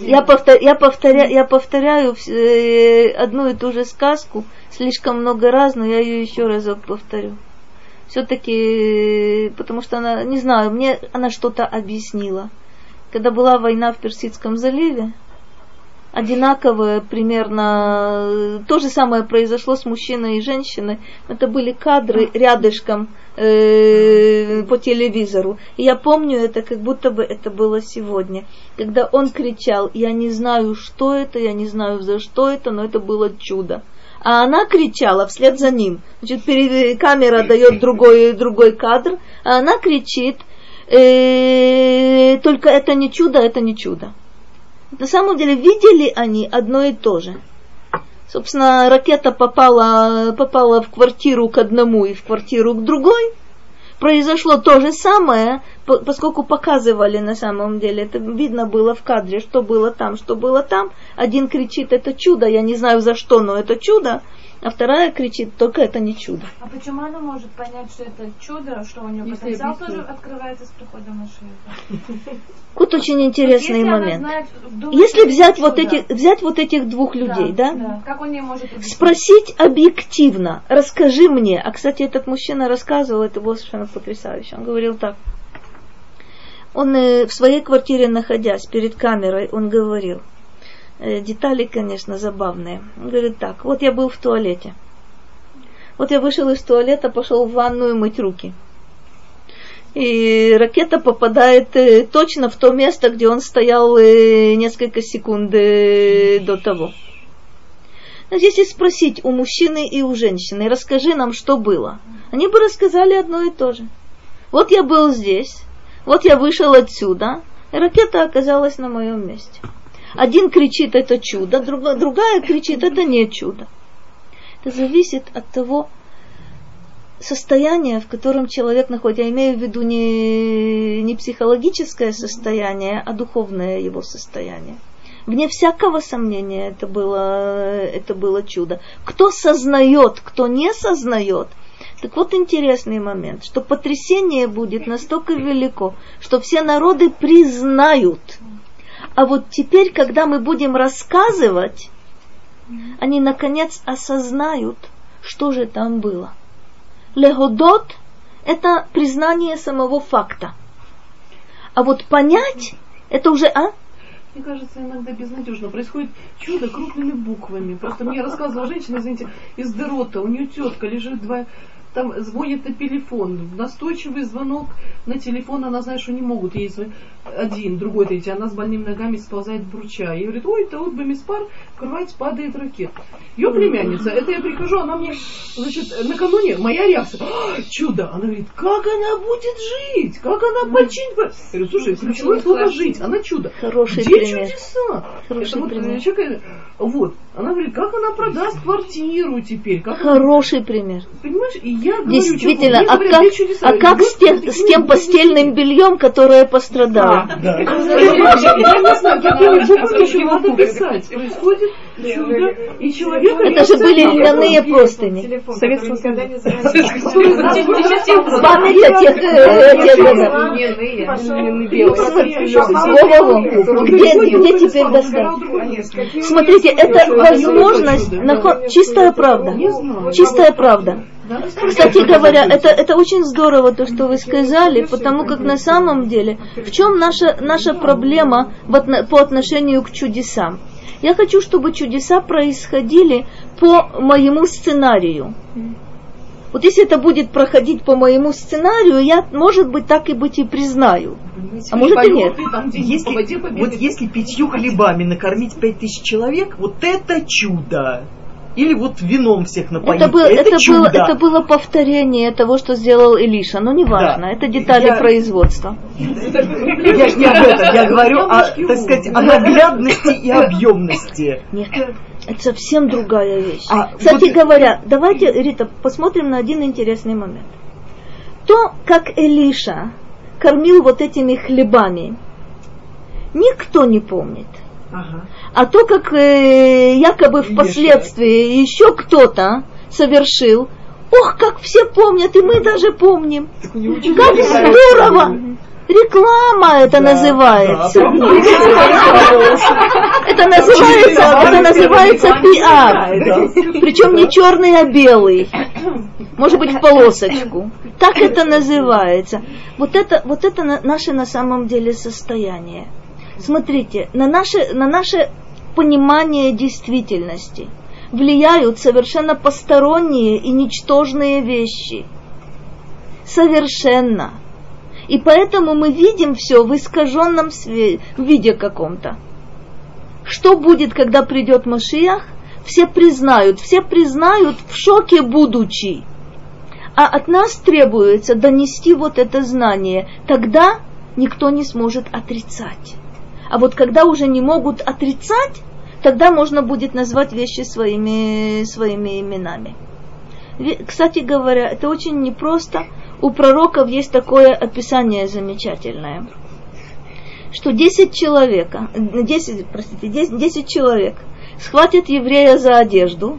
Я, повтор, я, повторя, я повторяю э, одну и ту же сказку, слишком много раз, но я ее еще разок повторю все-таки, потому что она, не знаю, мне она что-то объяснила. Когда была война в Персидском заливе, одинаковое примерно, то же самое произошло с мужчиной и женщиной. Это были кадры рядышком э, по телевизору. И я помню это, как будто бы это было сегодня. Когда он кричал, я не знаю, что это, я не знаю, за что это, но это было чудо а она кричала вслед за ним. Значит, перед, камера дает другой, другой кадр, а она кричит, э, только это не чудо, это не чудо. На самом деле видели они одно и то же. Собственно, ракета попала, попала в квартиру к одному и в квартиру к другой – произошло то же самое, поскольку показывали на самом деле, это видно было в кадре, что было там, что было там. Один кричит, это чудо, я не знаю за что, но это чудо а вторая кричит, только это не чудо. А почему она может понять, что это чудо, что у нее потенциал тоже открывается с приходом шею? Вот очень интересный если момент. Знает, думает, если взять вот, эти, взять вот этих двух людей, да? да? да. Как он не может Спросить объективно, расскажи мне. А, кстати, этот мужчина рассказывал, это было совершенно потрясающе. Он говорил так. Он э, в своей квартире находясь перед камерой, он говорил – детали, конечно, забавные. Он говорит так, вот я был в туалете. Вот я вышел из туалета, пошел в ванную мыть руки. И ракета попадает э, точно в то место, где он стоял э, несколько секунд до того. Значит, если спросить у мужчины и у женщины, расскажи нам, что было, они бы рассказали одно и то же. Вот я был здесь, вот я вышел отсюда, и ракета оказалась на моем месте. Один кричит это чудо, другая, другая кричит это не чудо. Это зависит от того состояния, в котором человек находится. Я имею в виду не, не психологическое состояние, а духовное его состояние. Вне всякого сомнения это было, это было чудо. Кто сознает, кто не сознает, Так вот интересный момент, что потрясение будет настолько велико, что все народы признают. А вот теперь, когда мы будем рассказывать, они наконец осознают, что же там было. Легодот – это признание самого факта. А вот понять – это уже, а? Мне кажется, иногда безнадежно. Происходит чудо крупными буквами. Просто мне рассказывала женщина, извините, из Дерота, у нее тетка лежит два там звонит на телефон, настойчивый звонок на телефон, она знает, что не могут ей звонить один, другой, третий, она с больными ногами сползает в бруча. И говорит, ой, это вот бомиспар, крывать, падает ракет. Ее племянница, это я прихожу, она мне, значит, накануне, моя реакция, «А, чудо, она говорит, как она будет жить, как она починит. Я говорю, слушай, ключевое слово жить, она чудо. Хороший Где пример. чудеса? Хороший это вот, пример. человек, вот, она говорит, как она продаст квартиру теперь, как она Хороший пример. Понимаешь, и говорю, Действительно, а как, говорят, «Где чудеса?» а как с, тем, с тем постельным бельем, которое пострадало? Да. Я не знаю, какими буквами еще надо писать. Происходит чудо, и человек... Это же были льняные простыни. Советского Память о тех, э, годах. Где, теперь достать? Смотрите, это возможность, чистая правда. Чистая правда. Кстати говоря, это, это очень здорово, то, что вы сказали, потому как на самом деле, в чем наша, наша проблема в отно- по отношению к чудесам? Я хочу, чтобы чудеса происходили по моему сценарию. Вот если это будет проходить по моему сценарию, я, может быть, так и быть и признаю. А может и нет. Если, вот если пятью хлебами накормить пять тысяч человек, вот это чудо. Или вот вином всех напоить. Это, было, это, чудо. было, это было повторение того, что сделал Илиша, но неважно, Да. это детали Я- производства. Я же не об этом, я говорю о, так сказать, о наглядности и объемности. Нет, это совсем другая вещь. А Кстати вот- говоря, давайте, Рита, посмотрим на один интересный момент. То, как Элиша кормил вот этими хлебами, никто не помнит. Ага. А то, как э, якобы впоследствии еще кто-то совершил, ох, как все помнят, и мы даже помним. Как здорово! Реклама это называется. Это называется, это называется пиар. Причем не черный, а белый. Может быть, в полосочку. Так это называется. Вот это, вот это на- наше на самом деле состояние. Смотрите, на наше, на наше понимание действительности влияют совершенно посторонние и ничтожные вещи. Совершенно. И поэтому мы видим все в искаженном виде каком-то. Что будет, когда придет Машиах? Все признают, все признают в шоке будучи. А от нас требуется донести вот это знание. Тогда никто не сможет отрицать. А вот когда уже не могут отрицать, тогда можно будет назвать вещи своими, своими именами. Кстати говоря, это очень непросто. У пророков есть такое описание замечательное, что 10 человека, э, 10, простите, 10, 10 человек схватят еврея за одежду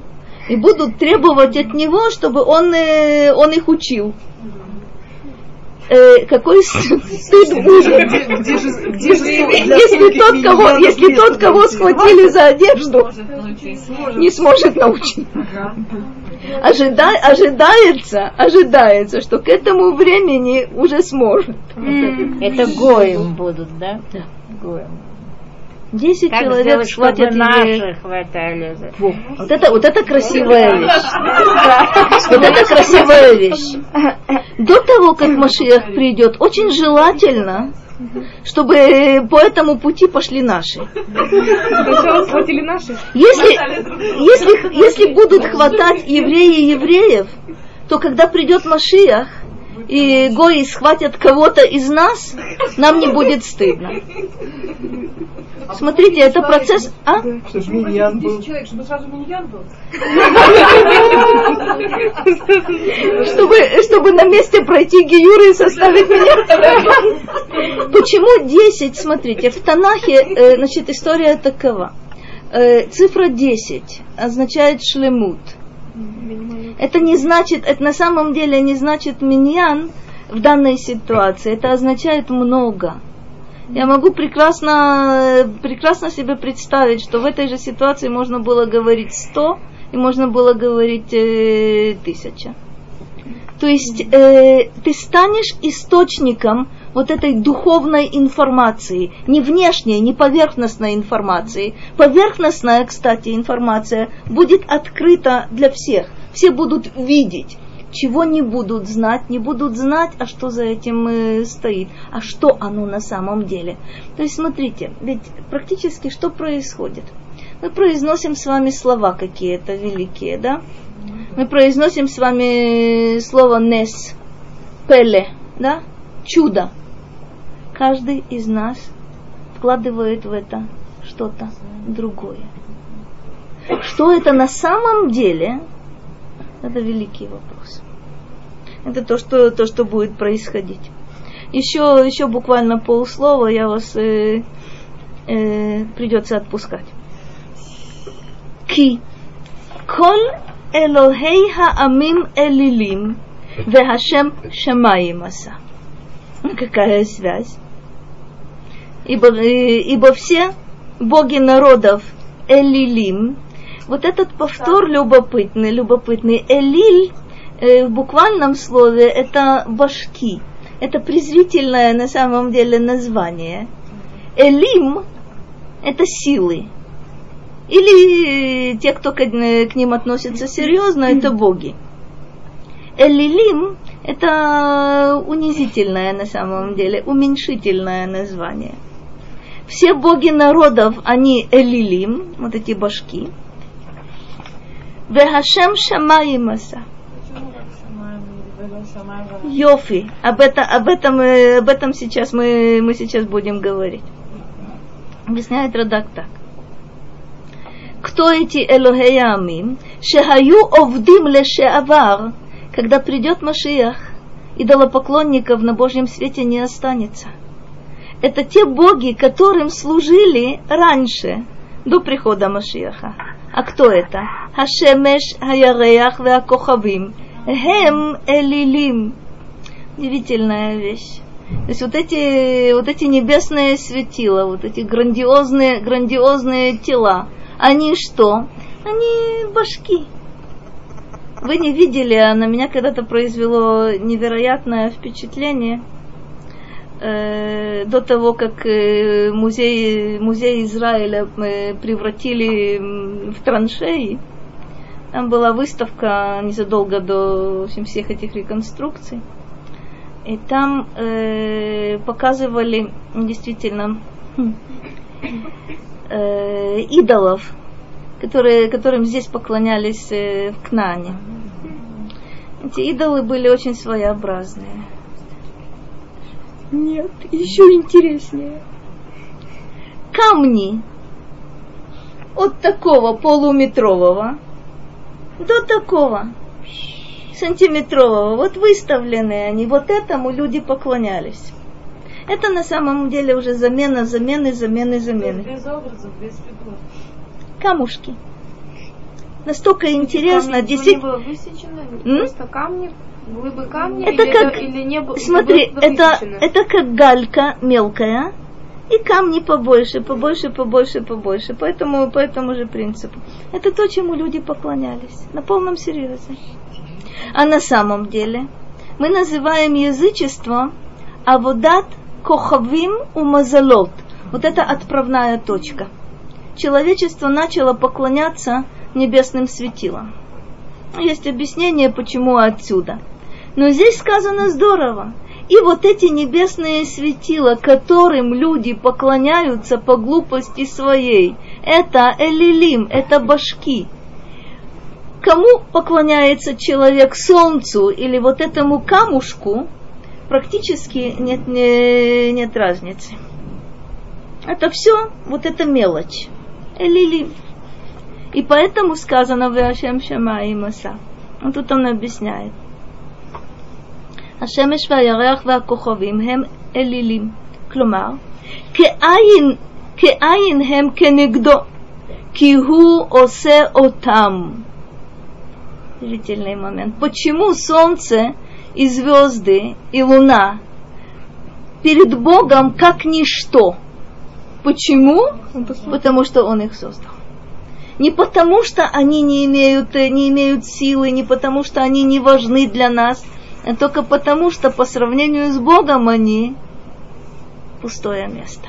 и будут требовать от него, чтобы он, э, он их учил. Э, какой стыд для если тот, кого, если тот, кого схватили за одежду, не сможет научить. Ожида- ожидается, ожидается, что к этому времени уже сможет. Это гоем будут, да? Гоем. Десять Как человек сделать, евреев. наши хватали? за- Вот это, вот это красивая вещь. Вот это красивая вещь. До того, как Машиах придет, очень желательно, чтобы по этому пути пошли наши. Если, если, если будут хватать евреи евреев, то когда придет Машиах, и гои схватят кого-то из нас, нам не будет стыдно. Смотрите, это процесс... А? Что ж миньян был. человек, чтобы сразу миньян был. чтобы, чтобы на месте пройти гиюры и составить меня. Почему 10? Смотрите, в Танахе, э, значит, история такова. Э, цифра 10 означает шлемут, Это не значит, это на самом деле не значит миньян в данной ситуации. Это означает много. Я могу прекрасно, прекрасно себе представить, что в этой же ситуации можно было говорить сто, и можно было говорить э, тысяча. То есть э, ты станешь источником вот этой духовной информации, не внешней, не поверхностной информации. Поверхностная, кстати, информация будет открыта для всех. Все будут видеть чего не будут знать, не будут знать, а что за этим э, стоит, а что оно на самом деле. То есть смотрите, ведь практически что происходит? Мы произносим с вами слова какие-то великие, да? Мы произносим с вами слово нес, пеле, да? Чудо. Каждый из нас вкладывает в это что-то другое. Что это на самом деле, это великий вопрос. Это то, что, то, что будет происходить. Еще, еще буквально полслова я вас э, э, придется отпускать. Ки кол элохей хаамим элилим вехашем шамаим аса. Какая связь? Ибо, э, ибо все боги народов элилим, вот этот повтор любопытный, любопытный, элиль э, в буквальном слове это башки. Это презрительное на самом деле название. Элим – это силы. Или э, те, кто к, э, к ним относится серьезно, это боги. Элилим – это унизительное на самом деле, уменьшительное название. Все боги народов, они элилим, вот эти башки. Вехашем шамаимаса – Йофи. Об, это, об, этом, э, об этом сейчас мы, мы сейчас будем говорить. Объясняет Радак так. Кто эти Элохеямим? Шехаю овдим лешеавар. Когда придет Машиях, идолопоклонников на Божьем свете не останется. Это те боги, которым служили раньше, до прихода Машиаха. А кто это? Хашемеш, Хаяреях, Веакохавим – Хем элилим. Удивительная вещь. То есть вот эти, вот эти небесные светила, вот эти грандиозные, грандиозные тела, они что? Они башки. Вы не видели, а на меня когда-то произвело невероятное впечатление э, до того, как э, музей, музей Израиля э, превратили в траншеи. Там была выставка незадолго до всех этих реконструкций. И там э, показывали действительно хм, э, идолов, которые, которым здесь поклонялись э, в Кнане. Эти идолы были очень своеобразные. Нет, еще интереснее. Камни от такого полуметрового до такого сантиметрового. Вот выставленные они, вот этому люди поклонялись. Это на самом деле уже замена, замены, замены, замены. Без образов, без фигур. Камушки. Настолько интересно, камни действительно. были высечены, М? просто камни, глыбы камня, Это или, как- это, или не было, Смотри, это, это как галька мелкая, и камни побольше, побольше, побольше, побольше. По этому, по этому же принципу. Это то, чему люди поклонялись. На полном серьезе. А на самом деле мы называем язычество аводат кохавим у мазалот. Вот это отправная точка. Человечество начало поклоняться небесным светилам. Есть объяснение, почему отсюда. Но здесь сказано здорово. И вот эти небесные светила, которым люди поклоняются по глупости своей, это элилим, это башки. Кому поклоняется человек солнцу или вот этому камушку, практически нет, не- нет разницы. Это все, вот это мелочь. Элилим. И поэтому сказано в Ашем Шамай Маса. Вот тут он объясняет. השמש והירח והכוכבים הם אלילים. כלומר, כעין, כעין הם כנגדו, כי הוא עושה אותם. удивительный момент. Почему солнце и звезды и луна перед Богом как ничто? Почему? Потому что Он их создал. Не потому, что они не имеют, э, не имеют силы, не потому, что они не важны для нас, а только потому, что по сравнению с Богом они пустое место.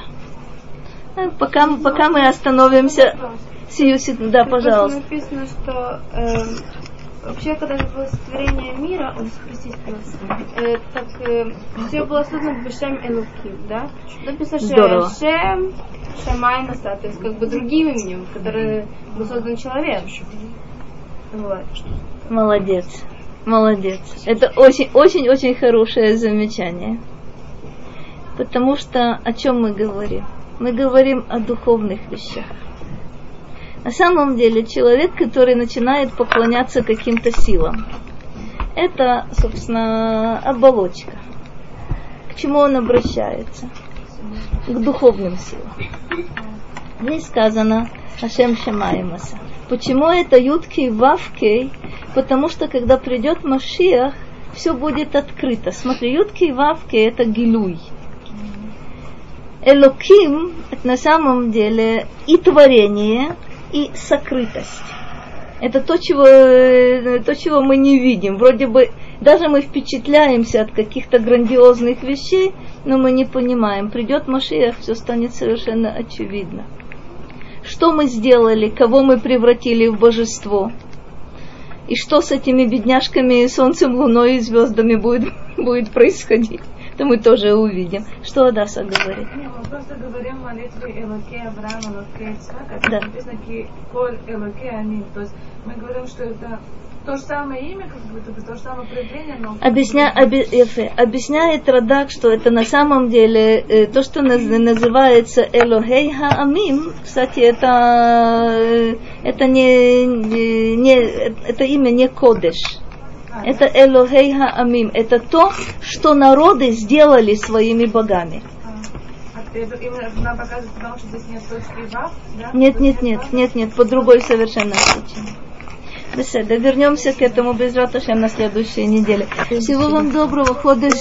Э, Пока, пока мы остановимся, сию секунду, да, пожалуйста. Написано, что э, вообще, когда же было сотворение мира, простите, пожалуйста, э, так э, все было создано Бешем Элуким, да? Написано, Здорово. Шем, Шамай Маса, то есть как бы другим именем, которое был создан человек. Вот. Молодец, молодец. Это очень, очень, очень хорошее замечание. Потому что о чем мы говорим? Мы говорим о духовных вещах. На самом деле человек, который начинает поклоняться каким-то силам, это, собственно, оболочка. К чему он обращается? К духовным силам. Здесь сказано Ашем Шамаимаса. Почему это Ютки и Вавкей? Потому что когда придет Машиах, все будет открыто. Смотри, Ютки и Вавки это Гилуй. Элоким это на самом деле и творение, и сокрытость. Это то чего, э, то, чего мы не видим. Вроде бы даже мы впечатляемся от каких-то грандиозных вещей, но мы не понимаем. Придет Машиах, все станет совершенно очевидно. Что мы сделали, кого мы превратили в божество, и что с этими бедняжками, солнцем, луной и звездами будет, будет происходить. Это мы тоже увидим. Что Адаса говорит? Не, мы просто говорим молитве Элоке Авраам, Элоке это Да. написано Коль Элоке Амин. То есть мы говорим, что это то же самое имя, как будто бы то же самое проявление, но... Объясня, обе- объясняет Радак, что это на самом деле э, то, что наз- называется Элохей Хаамим. Кстати, это, э, это, не, не, это имя не Кодеш. Это Элохей Хаамим. Это то, что народы сделали своими богами. А это именно нам показывает, потому что здесь нет точки Вав, да? Нет, нет, нет, нет, нет, по другой совершенно причине. Беседа. Вернемся к этому без на следующей неделе. Всего вам доброго. Ходыш.